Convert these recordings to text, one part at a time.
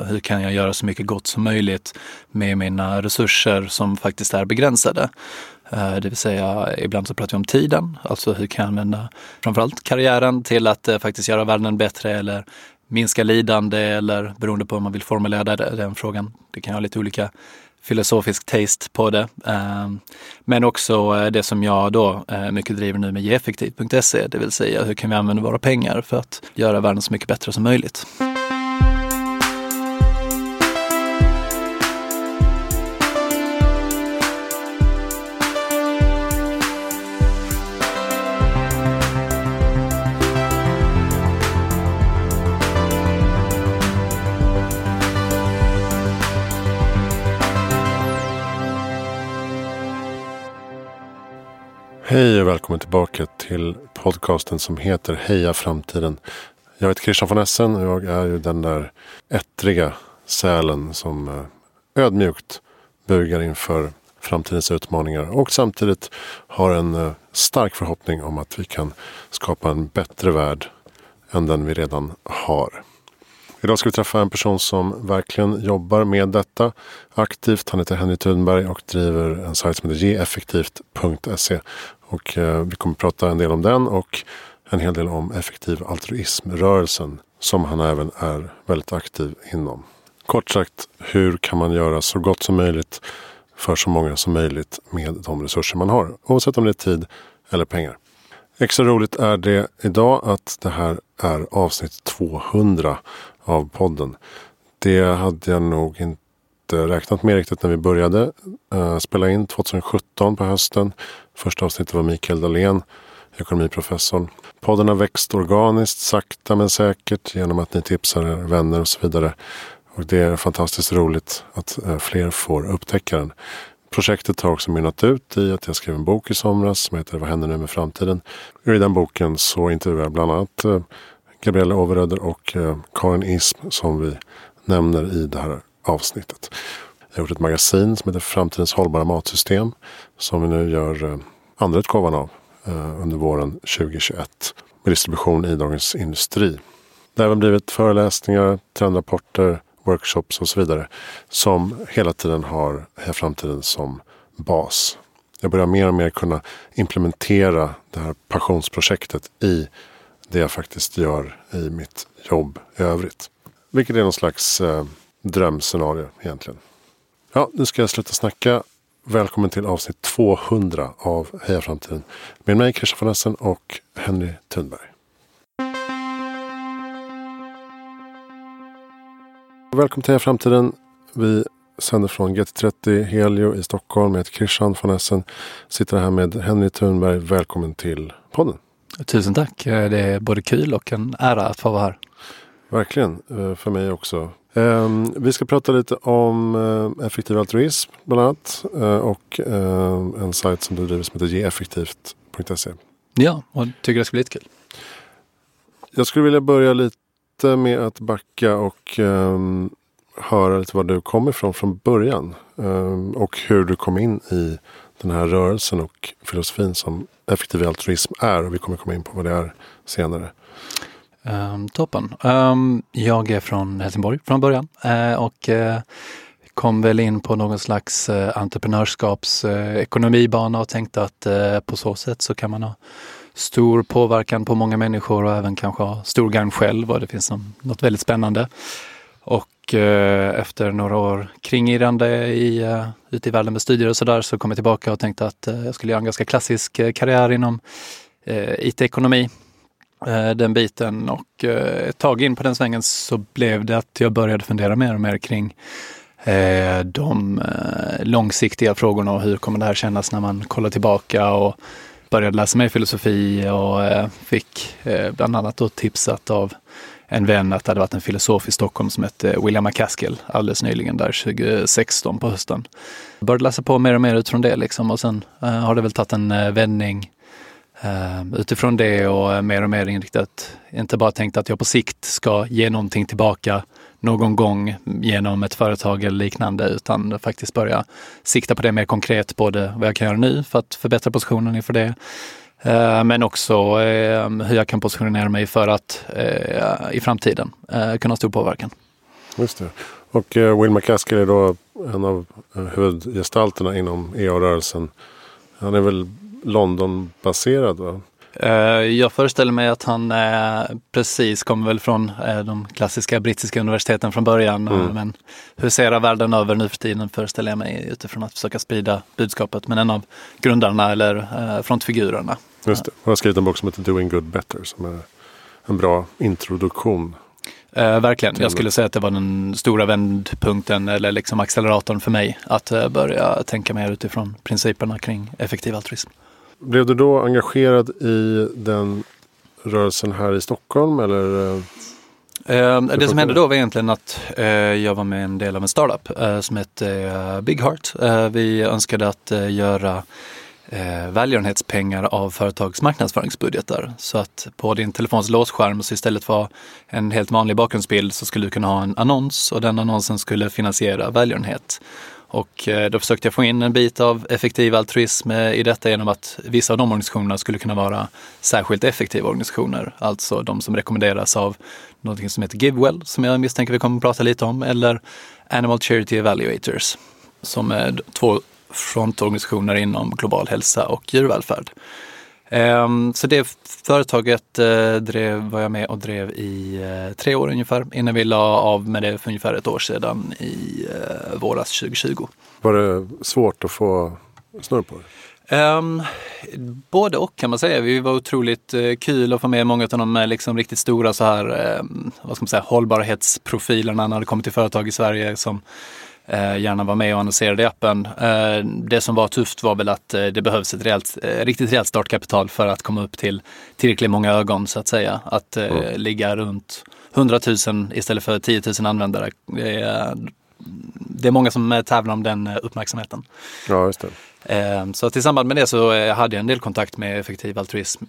Hur kan jag göra så mycket gott som möjligt med mina resurser som faktiskt är begränsade? Eh, det vill säga, ibland så pratar vi om tiden, alltså hur kan jag använda framförallt karriären till att eh, faktiskt göra världen bättre eller minska lidande eller beroende på hur man vill formulera den frågan. Det kan ha lite olika filosofisk taste på det. Ehm, men också eh, det som jag då mycket driver nu med Geeffektivt.se, det vill säga hur kan vi använda våra pengar för att göra världen så mycket bättre som möjligt. Hej och välkommen tillbaka till podcasten som heter Heja framtiden. Jag heter Christian von Essen och jag är ju den där ettriga sälen som eh, ödmjukt bugar inför framtidens utmaningar och samtidigt har en eh, stark förhoppning om att vi kan skapa en bättre värld än den vi redan har. Idag ska vi träffa en person som verkligen jobbar med detta aktivt. Han heter Henry Thunberg och driver en sajt som heter geeffektivt.se. Och eh, vi kommer att prata en del om den och en hel del om effektiv altruismrörelsen som han även är väldigt aktiv inom. Kort sagt, hur kan man göra så gott som möjligt för så många som möjligt med de resurser man har. Oavsett om det är tid eller pengar. Extra roligt är det idag att det här är avsnitt 200 av podden. Det hade jag nog inte räknat med riktigt när vi började uh, spela in 2017 på hösten. Första avsnittet var Mikael Dahlén, ekonomiprofessorn. Podden har växt organiskt, sakta men säkert genom att ni tipsar er vänner och så vidare. Och det är fantastiskt roligt att uh, fler får upptäcka den. Projektet har också mynnat ut i att jag skrev en bok i somras som heter Vad händer nu med framtiden? Och I den boken så intervjuar jag bland annat uh, Gabriella Overöder och eh, Karin Ism som vi nämner i det här avsnittet. Jag har gjort ett magasin som heter Framtidens hållbara matsystem som vi nu gör eh, andra utgåvan av eh, under våren 2021 med distribution i Dagens Industri. Det har även blivit föreläsningar, trendrapporter, workshops och så vidare som hela tiden har Heja Framtiden som bas. Jag börjar mer och mer kunna implementera det här passionsprojektet i det jag faktiskt gör i mitt jobb i övrigt. Vilket är någon slags eh, drömscenario egentligen. Ja, nu ska jag sluta snacka. Välkommen till avsnitt 200 av Heja Framtiden. Med mig Christian von Essen och Henry Thunberg. Välkommen till Heja Framtiden. Vi sänder från GT30 Helio i Stockholm. Jag heter Christian von Essen. Sitter här med Henry Thunberg. Välkommen till podden. Tusen tack. Eh, det är både kul och en ära att få vara här. Verkligen, eh, för mig också. Ehm, vi ska prata lite om eh, effektiv altruism bland annat. Och en sajt som du driver som heter geeffektivt.se. Ja, och tycker det ska bli lite kul. Jag skulle vilja börja lite med att backa och um, höra lite var du kommer ifrån från början. Um, och hur du kom in i den här rörelsen och filosofin som effektiv altruism är. Och vi kommer komma in på vad det är senare. Um, toppen. Um, jag är från Helsingborg från början uh, och uh, kom väl in på någon slags uh, entreprenörskapsekonomibana uh, och tänkte att på så sätt så kan man ha stor påverkan på många människor och även kanske ha stor gagn själv och det finns något väldigt spännande. Och eh, efter några år kringirrande i, eh, ute i världen med studier och sådär så kom jag tillbaka och tänkte att eh, jag skulle göra en ganska klassisk eh, karriär inom IT-ekonomi. Den biten och ett tag in på den svängen så blev det att jag började fundera mer och mer kring de långsiktiga frågorna och hur kommer det här kännas när man kollar tillbaka och började läsa mer filosofi och fick bland annat då tipsat av en vän att det hade varit en filosof i Stockholm som hette eh, William McCaskill alldeles nyligen där 2016 på hösten. Jag började läsa på mer och mer utifrån det liksom och sen uh, har det väl tagit en uh, vändning uh, utifrån det och mer och mer inriktat, inte bara tänkt att jag på sikt ska ge någonting tillbaka någon gång genom ett företag eller liknande utan faktiskt börja sikta på det mer konkret, både vad jag kan göra nu för att förbättra positionen inför det men också eh, hur jag kan positionera mig för att eh, i framtiden kunna ha stor påverkan. Just det. Och eh, Will McCaskill är då en av eh, huvudgestalterna inom EA-rörelsen. Han är väl London-baserad va? Eh, jag föreställer mig att han eh, precis kommer väl från eh, de klassiska brittiska universiteten från början. Mm. Men huserar världen över nu för tiden föreställer jag mig utifrån att försöka sprida budskapet. Men en av grundarna eller frontfigurerna. Just det. Han har skrivit en bok som heter Doing Good Better som är en bra introduktion Eh, verkligen. Jag skulle säga att det var den stora vändpunkten eller liksom acceleratorn för mig att eh, börja tänka mer utifrån principerna kring effektiv altruism. Blev du då engagerad i den rörelsen här i Stockholm eller? Eh, det som hände då var egentligen att eh, jag var med en del av en startup eh, som hette eh, Big Heart. vi önskade att göra eh, välgörenhetspengar av företags marknadsföringsbudgetar. Så att på din telefons låsskärm så istället för en helt vanlig bakgrundsbild så skulle du kunna ha en annons och den annonsen skulle finansiera välgörenhet. Och eh, då försökte jag få in en bit av effektiv altruism eh, i detta genom att vissa av de organisationerna skulle kunna vara särskilt effektiva organisationer. Alltså de som rekommenderas av något som heter GiveWell, som jag misstänker vi kommer att prata lite om, eller Animal Charity Evaluators, som är två frontorganisationer inom global hälsa och djurvälfärd. Ehm, så det företaget eh, drev, var jag med och drev i eh, tre år ungefär innan vi la av med det för ungefär ett år sedan i eh, våras 2020. Var det svårt att få snurr på det? Um, både och kan man säga. Vi var otroligt uh, kul att få med många av de liksom, riktigt stora så här, uh, vad ska man säga, hållbarhetsprofilerna när det kommer till företag i Sverige som gärna vara med och annonsera i appen. Eh, det som var tufft var väl att eh, det behövs ett rejält, eh, riktigt rejält startkapital för att komma upp till tillräckligt många ögon så att säga. Att eh, mm. ligga runt 100 000 istället för 10 000 användare. Det är, det är många som tävlar om den uppmärksamheten. Ja, just det. Så att i samband med det så hade jag en del kontakt med effektiv altruism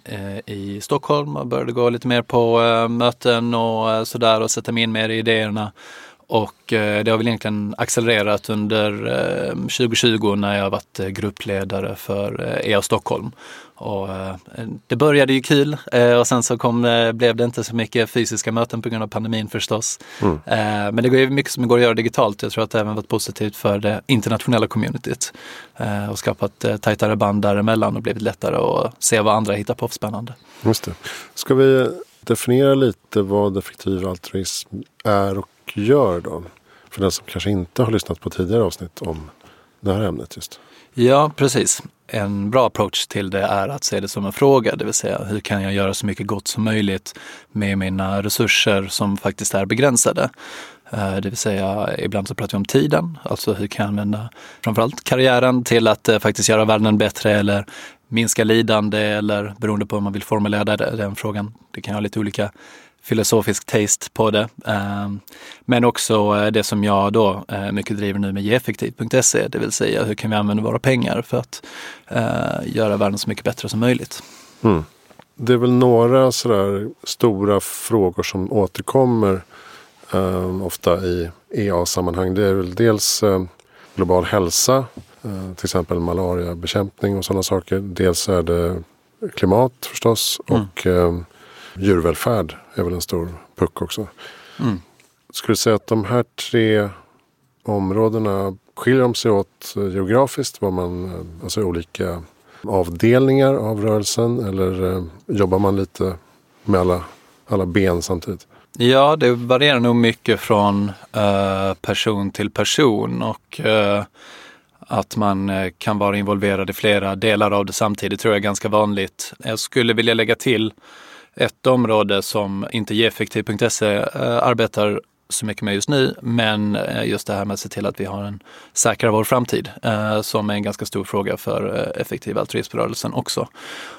i Stockholm och började gå lite mer på möten och sådär och sätta mig in mer i idéerna. Och eh, det har väl egentligen accelererat under 2020 eh, när jag varit eh, gruppledare för EA Stockholm. Och det började ju kul och sen så kom, blev det inte så mycket fysiska möten på grund av pandemin förstås. Mm. Men det går mycket som går att göra digitalt. Jag tror att det även varit positivt för det internationella communityt och skapat tajtare band däremellan och blivit lättare att se vad andra hittar på för spännande. Just det. Ska vi definiera lite vad effektiv altruism är och gör då? För den som kanske inte har lyssnat på tidigare avsnitt om det här ämnet just. Ja, precis. En bra approach till det är att se det som en fråga, det vill säga hur kan jag göra så mycket gott som möjligt med mina resurser som faktiskt är begränsade. Eh, det vill säga, ibland så pratar vi om tiden, alltså hur kan jag använda framförallt karriären till att eh, faktiskt göra världen bättre eller minska lidande eller beroende på hur man vill formulera den frågan. Det kan ha lite olika filosofisk taste på det. Ehm, men också eh, det som jag då eh, mycket driver nu med geeffektiv.se, det vill säga hur kan vi använda våra pengar för att eh, göra världen så mycket bättre som möjligt. Mm. Det är väl några sådär stora frågor som återkommer eh, ofta i EA-sammanhang. Det är väl dels global hälsa, till exempel malariabekämpning och sådana saker. Dels är det klimat förstås mm. och djurvälfärd är väl en stor puck också. Mm. Skulle du säga att de här tre områdena skiljer de sig åt geografiskt? Var man, alltså olika avdelningar av rörelsen eller eh, jobbar man lite med alla, alla ben samtidigt? Ja, det varierar nog mycket från uh, person till person och uh, att man kan vara involverad i flera delar av det samtidigt tror jag är ganska vanligt. Jag skulle vilja lägga till ett område som inte geeffektiv.se eh, arbetar så mycket med just nu, men eh, just det här med att se till att vi har en säkrare vår framtid eh, som är en ganska stor fråga för effektiv altruismrörelsen också.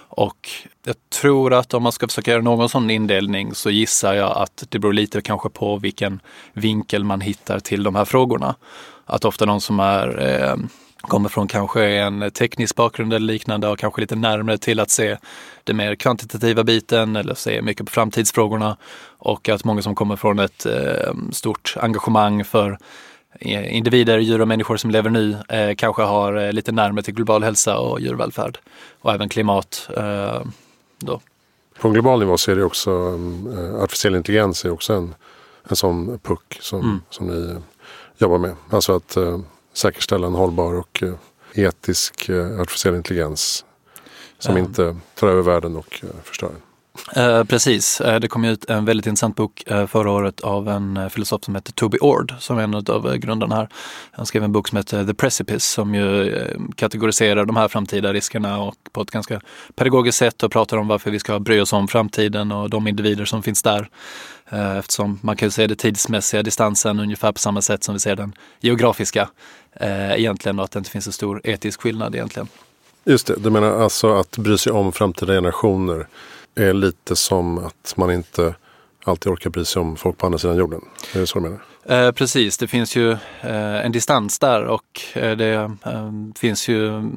Och jag tror att om man ska försöka göra någon sån indelning så gissar jag att det beror lite kanske på vilken vinkel man hittar till de här frågorna. Att ofta de som är kommer från kanske en teknisk bakgrund eller liknande och kanske lite närmare till att se det mer kvantitativa biten eller se mycket på framtidsfrågorna. Och att många som kommer från ett eh, stort engagemang för eh, individer, djur och människor som lever nu eh, kanske har eh, lite närmare till global hälsa och djurvälfärd och även klimat. Eh, då. På en global nivå så är det också, eh, artificiell intelligens är också en, en sån puck som, mm. som ni jobbar med. Alltså att säkerställa en hållbar och etisk artificiell intelligens som inte tar över världen och uh, förstör den. Eh, precis, eh, det kom ut en väldigt intressant bok eh, förra året av en eh, filosof som heter Toby Ord som är en av grundarna här. Han skrev en bok som heter The Precipice som ju kategoriserar de här framtida riskerna och på ett ganska pedagogiskt sätt och pratar om varför vi ska bry oss om framtiden och de individer som finns där. Eftersom man kan se det tidsmässiga distansen ungefär på samma sätt som vi ser den geografiska egentligen och att det inte finns en stor etisk skillnad egentligen. Just det, du menar alltså att bry sig om framtida generationer är lite som att man inte alltid orkar bry sig om folk på andra sidan jorden. Är det så du menar? Eh, precis, det finns ju eh, en distans där och eh, det eh, finns ju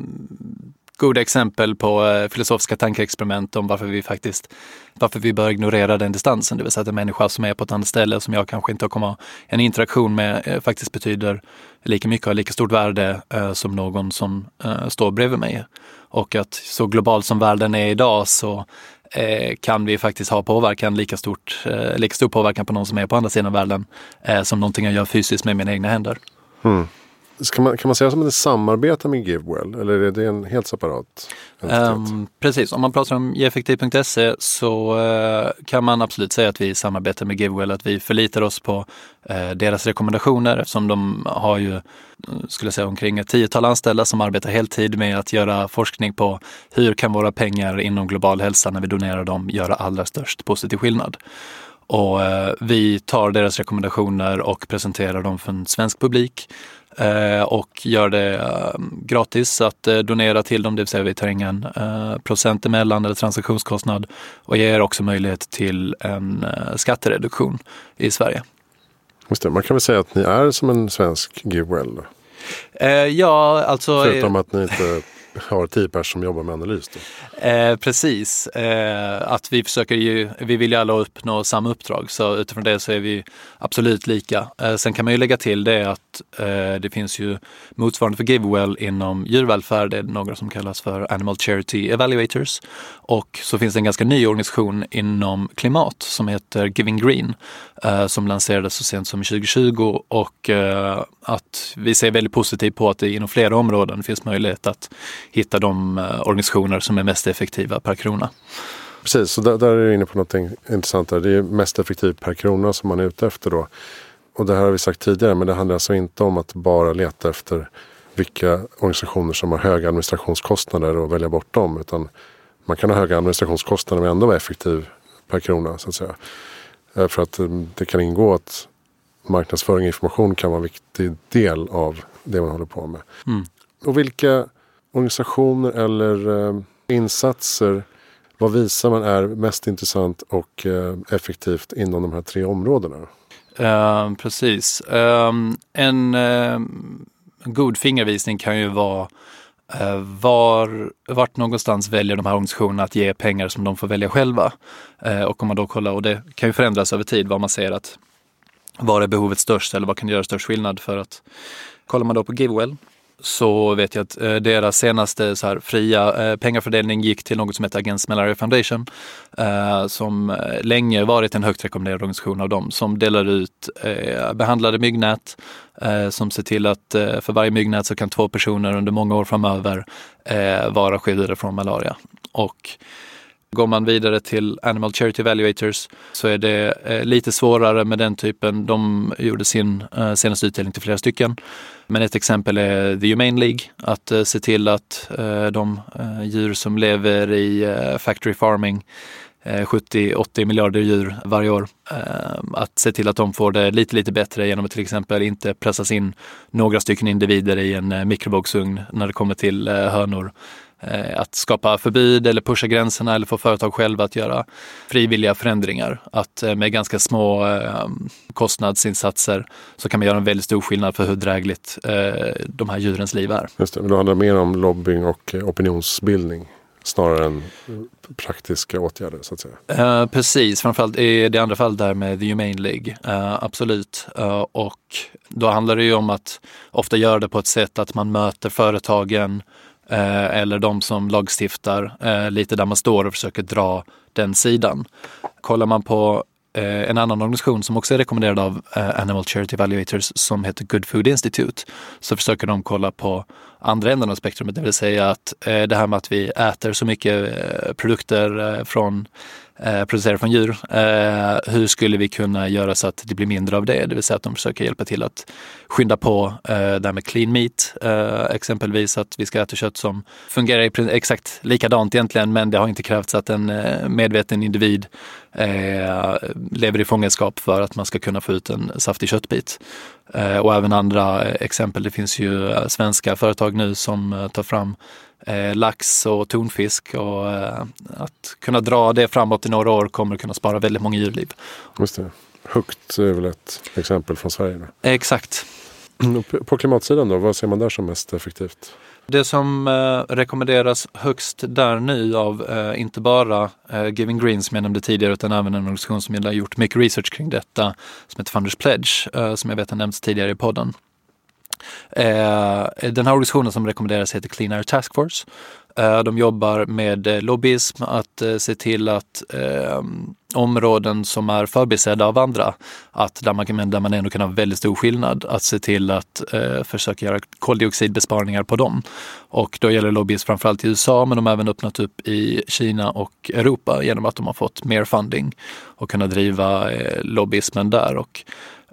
goda exempel på eh, filosofiska tankeexperiment om varför vi faktiskt varför vi bör ignorera den distansen. Det vill säga att en människa som är på ett annat ställe som jag kanske inte kommer en interaktion med eh, faktiskt betyder lika mycket och lika stort värde eh, som någon som står bredvid mig. Och att så global som världen är idag så kan vi faktiskt ha påverkan, lika, stort, lika stor påverkan på någon som är på andra sidan världen som någonting jag gör fysiskt med mina egna händer. Mm. Ska man, kan man säga som att det samarbetar med GiveWell eller är det en helt separat um, Precis, om man pratar om geeffektiv.se så uh, kan man absolut säga att vi samarbetar med GiveWell, att vi förlitar oss på uh, deras rekommendationer eftersom de har ju, eh, skulle jag säga, omkring ett tiotal anställda som arbetar heltid med att göra forskning på hur kan våra pengar inom global hälsa när vi donerar dem göra allra störst positiv skillnad. Och vi tar deras rekommendationer och presenterar dem för en svensk publik och gör det eh, gratis att eh, donera till dem, det vill säga vi tar ingen procent emellan eller transaktionskostnad och ger också möjlighet till en skattereduktion i Sverige. Just det, man kan väl säga att ni är som en svensk GiveWell? ja, alltså... Förutom att ni inte har tio personer som jobbar med analys. Eh, precis, eh, att vi försöker ju, vi vill ju alla uppnå samma uppdrag så utifrån det så är vi absolut lika. Eh, sen kan man ju lägga till det att eh, det finns ju motsvarande för Givewell inom djurvälfärd, det är några som kallas för Animal Charity Evaluators. Och så finns det en ganska ny organisation inom klimat som heter Giving Green eh, som lanserades så sent som 2020 och eh, att vi ser väldigt positivt på att det inom flera områden finns möjlighet att hitta de eh, organisationer som är mest effektiva per krona. Precis, så där, där är du inne på något intressant. Där. Det är mest effektivt per krona som man är ute efter då. Och det här har vi sagt tidigare, men det handlar alltså inte om att bara leta efter vilka organisationer som har höga administrationskostnader och välja bort dem. Utan man kan ha höga administrationskostnader men ändå vara effektiv per krona. så att säga. Eh, för att eh, det kan ingå att marknadsföring och information kan vara en viktig del av det man håller på med. Mm. Och vilka organisationer eller eh, insatser, vad visar man är mest intressant och eh, effektivt inom de här tre områdena? Uh, precis. Uh, en uh, god fingervisning kan ju vara eh, var, vart någonstans väljer de här organisationerna att ge pengar som de får välja själva. Eh, och om man då kollar, och det kan ju förändras över tid, vad man ser att var är behovet störst eller vad kan göra störst skillnad för att kollar man då på Givewell så vet jag att eh, deras senaste så här, fria eh, pengafördelning gick till något som heter Against Malaria Foundation. Eh, som eh, länge varit en högt rekommenderad organisation av dem som delar ut eh, behandlade myggnät. Eh, som ser till att eh, för varje myggnät så kan två personer under många år framöver eh, vara skyddade från malaria. Och Går man vidare till Animal Charity Evaluators så är det eh, lite svårare med den typen. De gjorde sin eh, senaste utdelning till flera stycken. Men ett exempel är The Humane League, att eh, se till att eh, de eh, djur som lever i factory farming 70-80 miljarder djur varje år. Att se till att de får det lite, lite bättre genom att till exempel inte pressas in några stycken individer i en mikrovågsugn när det kommer till hönor att skapa förbud eller pusha gränserna eller få företag själva att göra frivilliga förändringar. Att eh, med ganska små eh, kostnadsinsatser så kan man göra en väldigt stor skillnad för hur drägligt de här djurens liv är. Just det, men då handlar det mer om lobbying och opinionsbildning snarare än praktiska åtgärder så att säga. Uh, precis, framförallt i det andra fallet där med The Humane League. Uh, absolut. Uh, och då handlar det ju om att ofta göra det på ett sätt att man möter företagen Eh, Eh, eller de som lagstiftar, eh, lite där man står och försöker dra den sidan. Kollar man på eh, en annan organisation som också är rekommenderad av eh, Animal Charity Evaluators som heter Good Food Institute. Så försöker de kolla på andra änden av spektrumet, det vill säga att det här med att vi äter så mycket produkter från eh, producerade från djur. Eh, hur skulle vi kunna göra så att det blir mindre av det? Det vill säga att de försöker hjälpa till att skynda på eh, det här med clean meat. Eh, exempelvis att vi ska äta kött som fungerar exakt likadant egentligen men det har inte krävts att en eh, medveten individ eh, lever i fångenskap för att man ska kunna få ut en saftig köttbit. Eh, och även andra eh, exempel. Det finns ju eh, svenska företag nu som eh, tar fram eh, lax och tonfisk och eh, att kunna dra det framåt i några år kommer kunna spara väldigt många djurliv. Just det. Högt är väl ett exempel från Sverige? Då. Exakt. På klimatsidan då, vad ser man där som mest effektivt? Det som eh, rekommenderas högst där nu av eh, inte bara eh, Giving Green som jag nämnde tidigare utan även en organisation som har gjort mycket research kring detta som heter Funders Pledge eh, som jag vet har nämnts tidigare i podden. Eh, den här organisationen som rekommenderas heter Clean Air Task Force. Eh, de jobbar med eh, lobbyism, att eh, se till att eh, områden som är förbisedda av andra, att där man, där man ändå kan ha väldigt stor skillnad, att se till att eh, försöka göra koldioxidbesparingar på dem. Och då gäller lobbyism framförallt i USA, men de har även öppnat upp i Kina och Europa genom att de har fått mer funding och kunna driva eh, lobbyismen där. Och,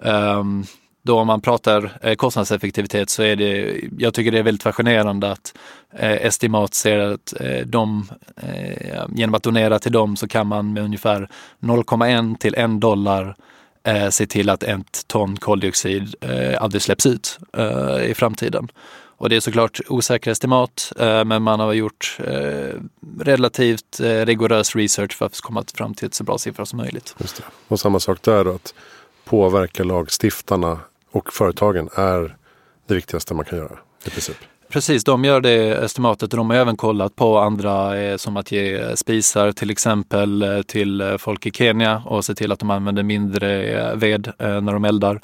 ehm, då om man pratar eh, kostnadseffektivitet så är det, jag tycker det är väldigt fascinerande att eh, Estimat ser att eh, de, eh, genom att donera till dem så kan man med ungefär 0,1 till 1 dollar eh, se till att ett ton koldioxid eh, aldrig släpps ut eh, i framtiden. Och det är såklart osäkra estimat, eh, men man har gjort eh, relativt eh, rigorös research för att komma fram till ett så bra siffra som möjligt. Just det. Och samma sak där då, att påverka lagstiftarna och företagen är det viktigaste man kan göra i princip. Precis, de gör det estimatet och de har även kollat på andra eh, som att ge spisar till exempel eh, till eh, folk i Kenya och se till att de använder mindre ved när de eldar.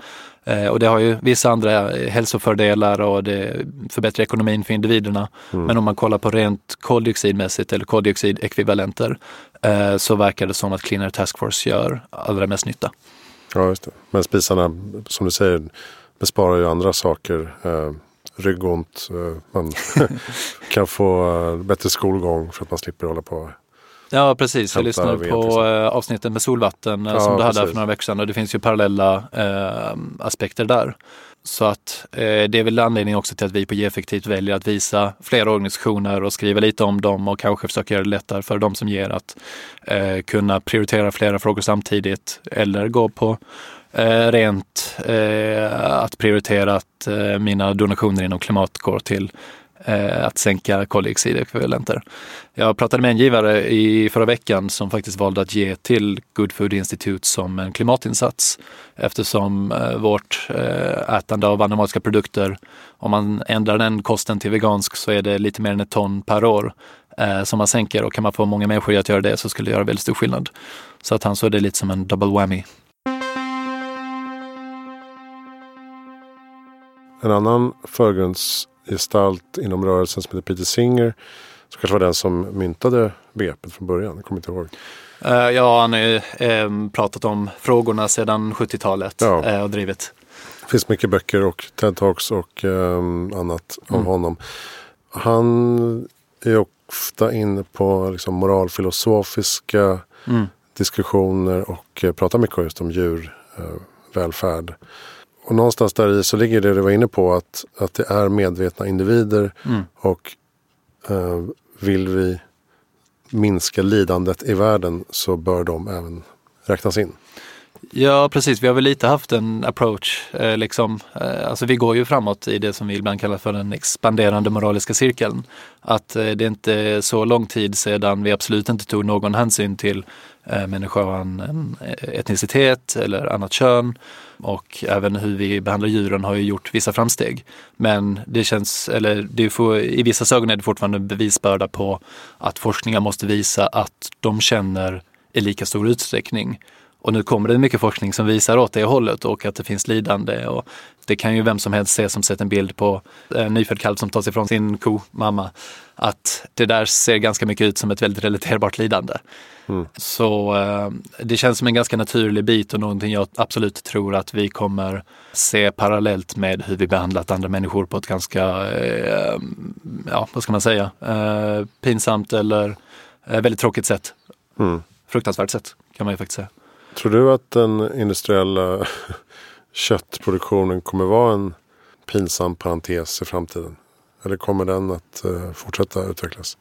Och det har ju vissa andra hälsofördelar och det förbättrar ekonomin för individerna. Mm. Men om man kollar på rent koldioxidmässigt eller koldioxidekvivalenter så verkar det som att Cleaner Task Force gör allra mest nytta. Ja, just det. Men spisarna, som du säger, besparar ju andra saker. Eh, ryggont, eh, man kan få eh, bättre skolgång för att man slipper hålla på Ja precis, jag lyssnade på liksom. eh, avsnittet med solvatten ja, som du hade för några veckor sedan och det finns ju parallella eh, aspekter där. Så att eh, det är väl anledningen också till att vi på G-effektivt väljer att visa flera organisationer och skriva lite om dem och kanske försöka göra det lättare för de som ger att eh, kunna prioritera flera frågor samtidigt eller gå på eh, rent eh, att prioritera att eh, mina donationer inom klimat går till Eh, att sänka koldioxidekvivalenter. Jag pratade med en givare i förra veckan som faktiskt valde att ge till Good Food Institute som en klimatinsats eftersom eh, vårt eh, ätande av animaliska produkter, om man ändrar den kosten till vegansk så är det lite mer än ett ton per år eh, som man sänker och kan man få många människor att göra det så skulle det göra väldigt stor skillnad. Så att han såg det lite som en double whammy. En annan förgrunds gestalt inom rörelsen som heter Peter Singer. Som kanske var den som myntade begreppet från början. Jag kommer inte ihåg. Uh, ja, han har ju uh, pratat om frågorna sedan 70-talet ja. uh, och drivit. Det finns mycket böcker och TED-talks och um, annat mm. av honom. Han är ofta inne på liksom, moralfilosofiska mm. diskussioner och pratar mycket just om djurvälfärd. Och någonstans där i så ligger det du var inne på att, att det är medvetna individer. Mm. Och eh, vill vi minska lidandet i världen så bör de även räknas in. Ja precis, vi har väl lite haft en approach. Eh, liksom, eh, alltså vi går ju framåt i det som vi ibland kallar för den expanderande moraliska cirkeln. Att eh, det är inte så lång tid sedan vi absolut inte tog någon hänsyn till Eh, människa människan en etnicitet eller annat kön. Och även hur vi behandlar djuren har ju gjort vissa framsteg. Men det känns, eller det får, i vissa ögon är det fortfarande bevisbörda på att forskningen måste visa att de känner i lika stor utsträckning och nu kommer det mycket forskning som visar åt det hållet och att det finns lidande. Och det kan ju vem som helst se som sett en bild på en nyfödd kalv som tas ifrån sin ko, mamma. Att det där ser ganska mycket ut som ett väldigt relaterbart lidande. Mm. Så eh, det känns som en ganska naturlig bit och någonting jag absolut tror att vi kommer se parallellt med hur vi behandlat andra människor på ett ganska, eh, ja vad ska man säga, eh, pinsamt eller väldigt tråkigt sätt. Mm. Fruktansvärt sätt kan man ju faktiskt säga. Tror du att den industriella köttproduktionen kommer vara en pinsam parentes i framtiden? Eller kommer den att uh, fortsätta utvecklas?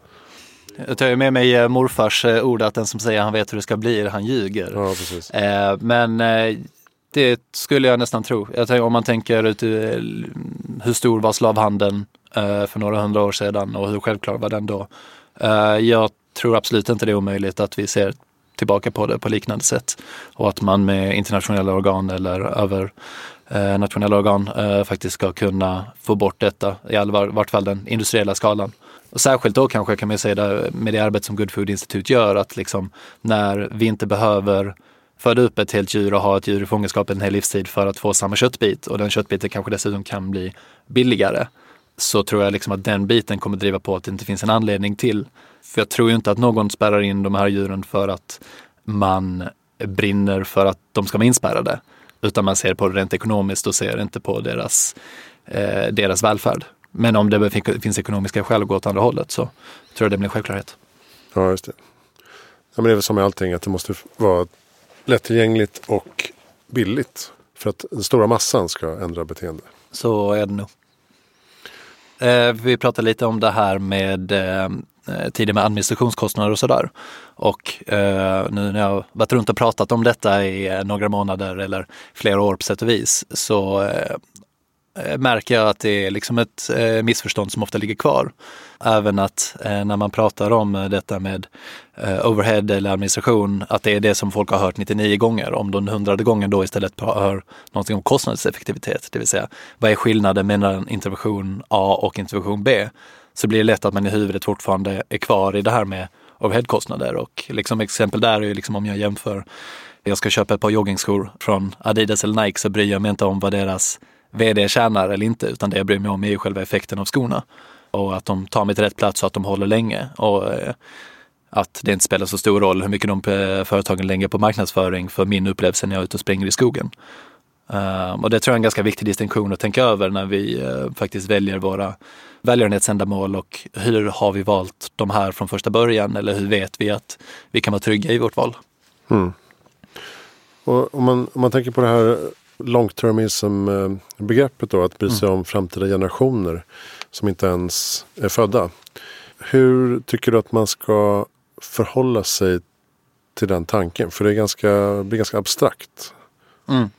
Jag tar med mig eh, morfars eh, ord att den som säger han vet hur det ska bli, han ljuger. Ja. Eh, men eh, det skulle jag nästan tro. Jag tänker, om man tänker ut hur stor var slavhandeln eh, för några hundra år sedan och hur självklar var den då? Eh, jag tror absolut inte det är omöjligt att vi ser tillbaka på det på liknande sätt. Och att man med internationella organ eller över eh, nationella organ eh, faktiskt ska kunna få bort detta, i alla vart fall den industriella skalan. Och särskilt då kanske kan man säga det, med det arbete som Good Food Institute gör, att liksom när vi inte behöver föda upp ett helt djur och ha ett djur i fångenskap en hel livstid för att få samma köttbit och den köttbiten kanske dessutom kan bli billigare. Så tror jag liksom att den biten kommer driva på att det inte finns en anledning till för jag tror ju inte att någon spärrar in de här djuren för att man brinner för att de ska vara inspärrade. Utan man ser på det rent ekonomiskt och ser inte på deras, eh, deras välfärd. Men om det finns ekonomiska skäl att gå åt andra hållet så tror jag det blir en självklarhet. Ja, just det. Ja, men det är väl som med allting att det måste vara lättillgängligt och billigt. För att den stora massan ska ändra beteende. Så är det nog. Eh, vi pratade lite om det här med eh, Eh, tidigare med administrationskostnader och sådär. Och eh, nu när jag varit runt och pratat om detta i eh, några månader eller flera år på sätt och vis så eh, eh, märker jag att det är liksom ett eh, missförstånd som ofta ligger kvar. Även att eh, när man pratar om detta med overhead eller administration, att det är det som folk har hört 99 gånger. Om de hundrade gången då istället hör någonting om kostnadseffektivitet, det vill säga vad är skillnaden mellan intervention A och intervention B? Så blir det lätt att man i huvudet fortfarande är kvar i det här med overheadkostnader. Och liksom exempel där är ju liksom om jag jämför, jag ska köpa ett par joggingskor från Adidas eller Nike så bryr jag mig inte om vad deras vd tjänar eller inte, utan det jag bryr mig om är ju själva effekten av skorna. Och att de tar mig till rätt plats så att de håller länge. Och eh, att det inte spelar så stor roll hur mycket de eh, företagen lägger på marknadsföring för min upplevelse när jag är ute och springer i skogen. Um, och det tror jag är en ganska viktig distinktion att tänka över när vi uh, faktiskt väljer våra välgörenhetsändamål och hur har vi valt de här från första början eller hur vet vi att vi kan vara trygga i vårt val? Mm. Och om, man, om man tänker på det här long-termism-begreppet då, att bry sig mm. om framtida generationer som inte ens är födda. Hur tycker du att man ska förhålla sig till den tanken? För det är ganska, det blir ganska abstrakt. Mm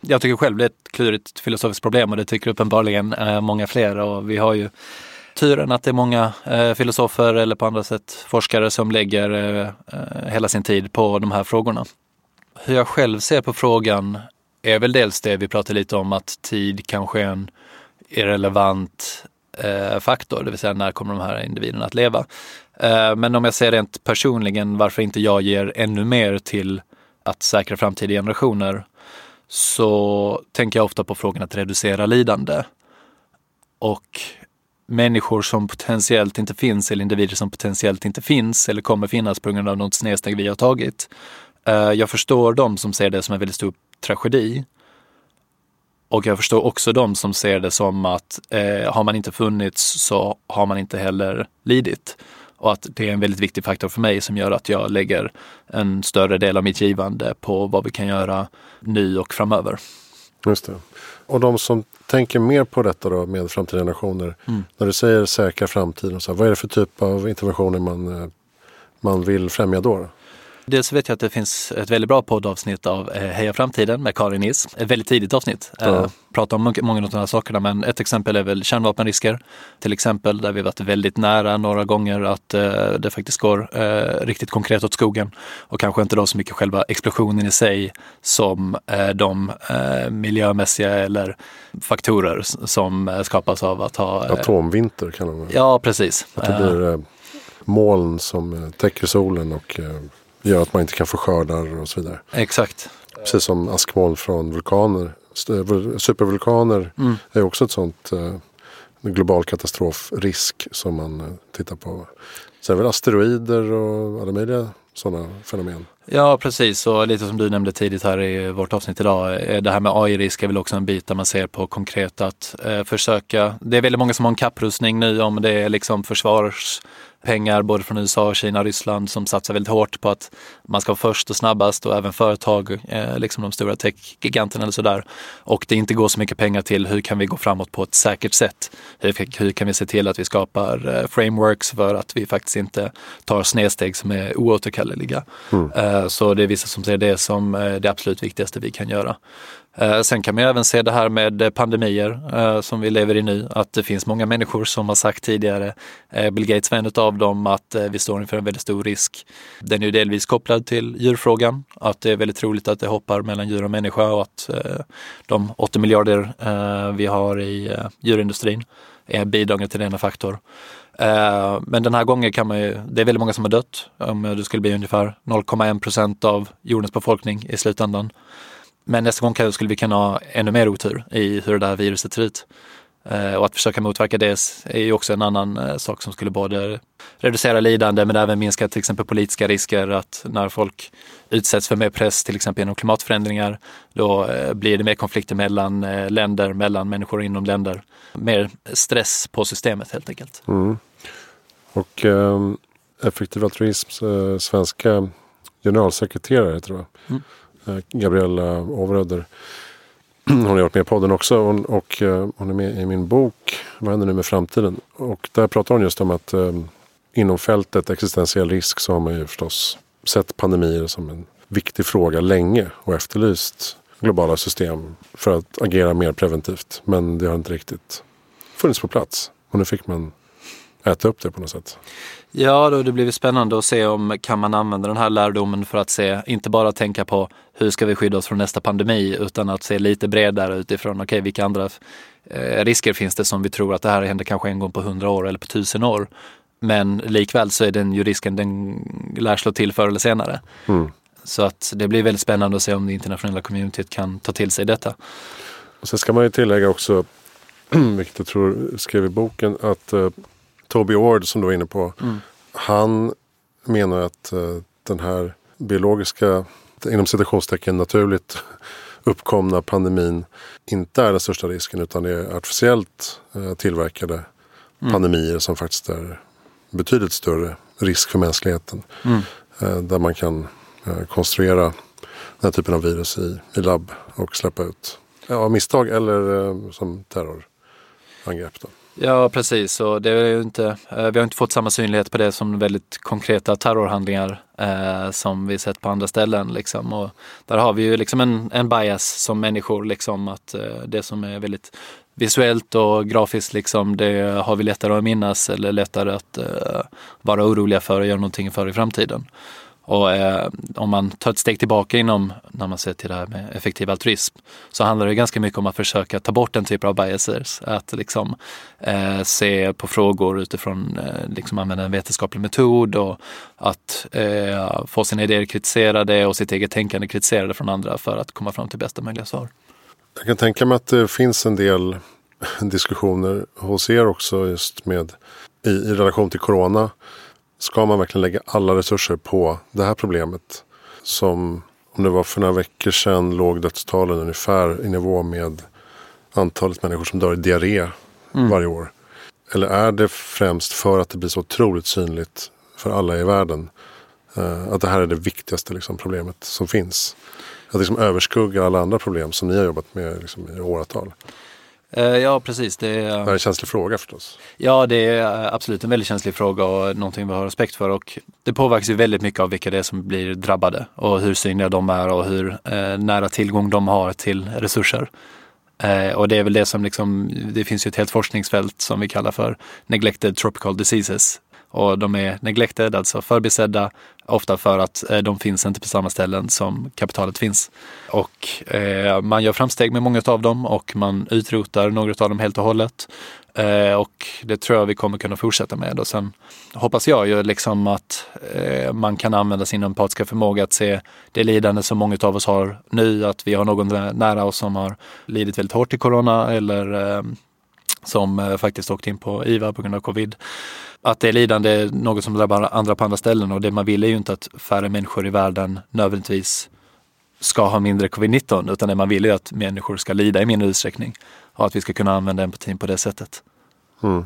jag tycker själv det är ett klurigt filosofiskt problem och det tycker uppenbarligen eh, många fler och vi har ju turen att det är många eh, filosofer eller på andra sätt forskare som lägger eh, eh hela sin tid på de här frågorna. Hur jag själv ser på frågan är väl dels det vi pratade lite om att tid kanske är en irrelevant eh, faktor, det vill säga när kommer de här individerna att leva. Eh, men om jag ser rent personligen varför inte jag ger ännu mer till att säkra framtida generationer så tänker jag ofta på frågan att reducera lidande. Och människor som potentiellt inte finns eller individer som potentiellt inte finns eller kommer finnas på grund av något snedsteg vi har tagit. Eh, jag förstår de som ser det som en väldigt stor tragedi. Och jag förstår också de som ser det som att eh, har man inte funnits så har man inte heller lidit. Och att det är en väldigt viktig faktor för mig som gör att jag lägger en större del av mitt givande på vad vi kan göra nu och framöver. Just det. Och de som tänker mer på detta då med framtida generationer. Mm. När du säger säkra framtiden, så här, vad är det för typ av interventioner man, eh, man vill främja då? Dels vet jag att det finns ett väldigt bra poddavsnitt av eh, Heja Framtiden med Karin Is. Ett väldigt tidigt avsnitt. Eh, pratar om många av de här sakerna men ett exempel är väl kärnvapenrisker. Till exempel där vi varit väldigt nära några gånger att eh, det faktiskt går riktigt konkret åt skogen. Och kanske inte då så mycket själva explosionen i sig som de miljömässiga eller faktorer som skapas av att ha... Atomvinter kan man Ja, precis. Att det blir moln som täcker solen och gör att man inte kan få skördar och så vidare. Exakt. Precis som askmoln från vulkaner. Supervulkaner mm. är också ett sånt eh, global katastrofrisk som man eh, tittar på. Sen är det väl asteroider och alla möjliga sådana fenomen. Ja precis och lite som du nämnde tidigt här i vårt avsnitt idag. Eh, det här med AI-risk är väl också en bit där man ser på konkret att eh, försöka. Det är väldigt många som har en kapprustning nu om det är liksom försvars pengar både från USA, Kina Ryssland som satsar väldigt hårt på att man ska vara först och snabbast och även företag, eh, liksom de stora techgiganterna eller sådär. Och det inte går så mycket pengar till hur kan vi gå framåt på ett säkert sätt? Hur, hur kan vi se till att vi skapar eh, frameworks för att vi faktiskt inte tar snedsteg som är oåterkalleliga? Mm. Eh, så det är vissa som ser det som eh, det absolut viktigaste vi kan göra. Eh, sen kan man även se det här med pandemier som vi lever i nu, att det finns många människor som har sagt tidigare, Bill Gates var en av dem, att vi står inför en väldigt stor risk. Den är ju delvis kopplad till djurfrågan, att det är väldigt troligt att det hoppar mellan djur och människa och att de 80 miljarder vi har i djurindustrin är bidragande till denna faktor. Eh, men den här gången kan man ju, det är väldigt många som har dött, om det skulle bli ungefär 0,1 procent av jordens befolkning i slutändan. Men nästa gång skulle vi kunna ha ännu mer otur i hur det där viruset ser ut. Eh, och att försöka motverka det är ju också en annan eh, sak som skulle både reducera lidande men även minska till exempel politiska risker. Att när folk utsätts för mer press, till exempel genom klimatförändringar, då blir det mer konflikter mellan länder, mellan människor inom länder. Mer stress på systemet helt enkelt. Mm. Och eh, Effektiv altruisms eh, svenska generalsekreterare tror jag. Mm Eh, Gabriella Overöder. Hon har varit med i podden också och, och eh, hon är med i min bok Vad händer nu med framtiden? Och där pratar hon just om att eh, inom fältet existentiell risk så har man ju förstås sett pandemier som en viktig fråga länge och efterlyst globala system för att agera mer preventivt. Men det har inte riktigt funnits på plats. Och nu fick man äta upp det på något sätt. Ja, då det blir spännande att se om kan man använda den här lärdomen för att se, inte bara tänka på hur ska vi skydda oss från nästa pandemi, utan att se lite bredare utifrån, okej, okay, vilka andra eh, risker finns det som vi tror att det här händer kanske en gång på hundra år eller på tusen år. Men likväl så är den ju risken, den lär slå till förr eller senare. Mm. Så att det blir väldigt spännande att se om det internationella communityt kan ta till sig detta. Och sen ska man ju tillägga också, vilket jag tror skrev i boken, att uh, Toby Ord som du var inne på. Mm. Han menar att uh, den här biologiska, inom citationstecken naturligt uppkomna pandemin inte är den största risken utan det är artificiellt uh, tillverkade mm. pandemier som faktiskt är betydligt större risk för mänskligheten. Mm. Uh, där man kan konstruera den här typen av virus i, i labb och släppa ut. Av misstag eller som terrorangrepp. Då. Ja precis och det är ju inte, eh, vi har inte fått samma synlighet på det som väldigt konkreta terrorhandlingar eh, som vi sett på andra ställen. Liksom. Och där har vi ju liksom en, en bias som människor, liksom, att eh, det som är väldigt visuellt och grafiskt, liksom, det har vi lättare att minnas eller lättare att eh, vara oroliga för och göra någonting för i framtiden. Och eh, om man tar ett steg tillbaka inom, när man ser till det här med effektiv altruism, så handlar det ganska mycket om att försöka ta bort den typen av biases. Att liksom eh, se på frågor utifrån, eh, liksom använda en vetenskaplig metod och att eh, få sina idéer kritiserade och sitt eget tänkande kritiserade från andra för att komma fram till bästa möjliga svar. Jag kan tänka mig att det finns en del diskussioner hos er också just med i, i relation till corona Ska man verkligen lägga alla resurser på det här problemet? Som om det var för några veckor sedan låg dödstalen ungefär i nivå med antalet människor som dör i diarré mm. varje år. Eller är det främst för att det blir så otroligt synligt för alla i världen? Uh, att det här är det viktigaste liksom, problemet som finns. Att det liksom överskuggar alla andra problem som ni har jobbat med liksom, i åratal. Eh, ja, precis. Det är, det är en känslig fråga förstås. Ja, det är absolut en väldigt känslig fråga och någonting vi har respekt för. Och det påverkas ju väldigt mycket av vilka det är som blir drabbade och hur synliga de är och hur eh, nära tillgång de har till resurser. Eh, och det är väl det som liksom, det finns ju ett helt forskningsfält som vi kallar för neglected tropical diseases. Och de är neglected, alltså förbisedda, ofta för att eh, de finns inte på samma ställen som kapitalet finns. Och eh, man gör framsteg med många av dem och man utrotar några av dem helt och hållet. Eh, och det tror jag vi kommer kunna fortsätta med. Och sen hoppas jag ju liksom att eh, man kan använda sin empatiska förmåga att se det lidande som många av oss har nu, att vi har någon nära oss som har lidit väldigt hårt i corona eller eh, som eh, faktiskt åkt in på IVA på grund av covid. Att det är lidande är något som drabbar andra på andra ställen och det man vill är ju inte att färre människor i världen nödvändigtvis ska ha mindre covid-19 utan det man vill är att människor ska lida i mindre utsträckning och att vi ska kunna använda empatin på det sättet. Mm.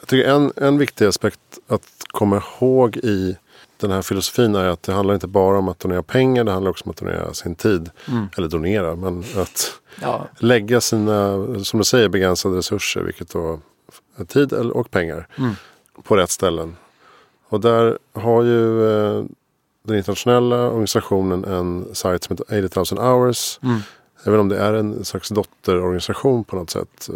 Jag tycker en, en viktig aspekt att komma ihåg i den här filosofin är att det handlar inte bara om att donera pengar, det handlar också om att donera sin tid. Mm. Eller donera, men att ja. lägga sina, som du säger, begränsade resurser, vilket då är tid och pengar, mm. På rätt ställen. Och där har ju eh, den internationella organisationen en sajt som heter 80 000 hours. Mm. Även om det är en slags dotterorganisation på något sätt.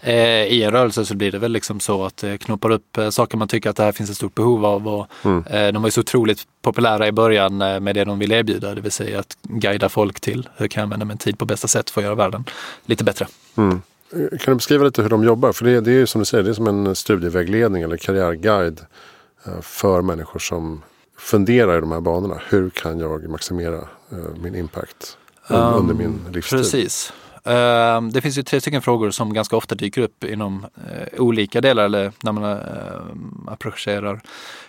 Eh, I en rörelse så blir det väl liksom så att det knoppar upp eh, saker man tycker att det här finns ett stort behov av. Och, mm. Eh, de var ju så otroligt populära i början med det de ville erbjuda, det vill säga att guida folk till hur kan jag använda min tid på bästa sätt för att göra världen lite bättre. Mm. Kan du beskriva lite hur de jobbar? För det, det är ju som du säger, det är som en studievägledning eller karriärguide för människor som funderar i de här banorna. Hur kan jag maximera min impact under min livstid? Precis. Ehm, det finns ju tre stycken frågor som ganska ofta dyker upp inom eh, olika delar eller när man uh, approcherar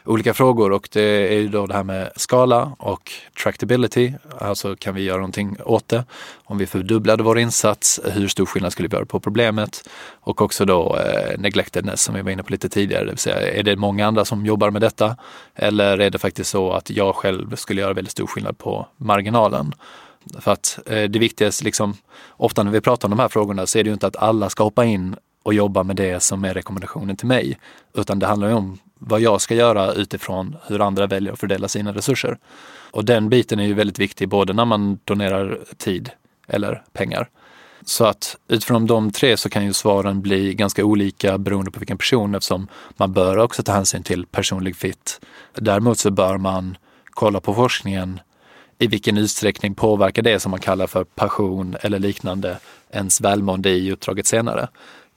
olika frågor och det är ju då det här med skala och tractability. Alltså kan vi göra någonting åt det? Om vi fördubblade vår insats, hur stor skillnad skulle vi göra på problemet? Och också då uh, neglectedness som vi var inne på lite tidigare, det vill säga är det många andra som jobbar med detta? Eller är det faktiskt så att jag själv skulle göra väldigt stor skillnad på marginalen? För att eh, det viktigaste, liksom, ofta när vi pratar om de här frågorna så är det ju inte att alla ska hoppa in och jobba med det som är rekommendationen till mig. Utan det handlar ju om vad jag ska göra utifrån hur andra väljer att fördela sina resurser. Och den biten är ju väldigt viktig både när man donerar tid eller pengar. Så att utifrån de tre så kan ju svaren bli ganska olika beroende på vilken person eftersom man bör också ta hänsyn till personlig fit. Däremot så bör man kolla på forskningen i vilken utsträckning påverkar det som man kallar för passion eller liknande ens välmående i uppdraget senare?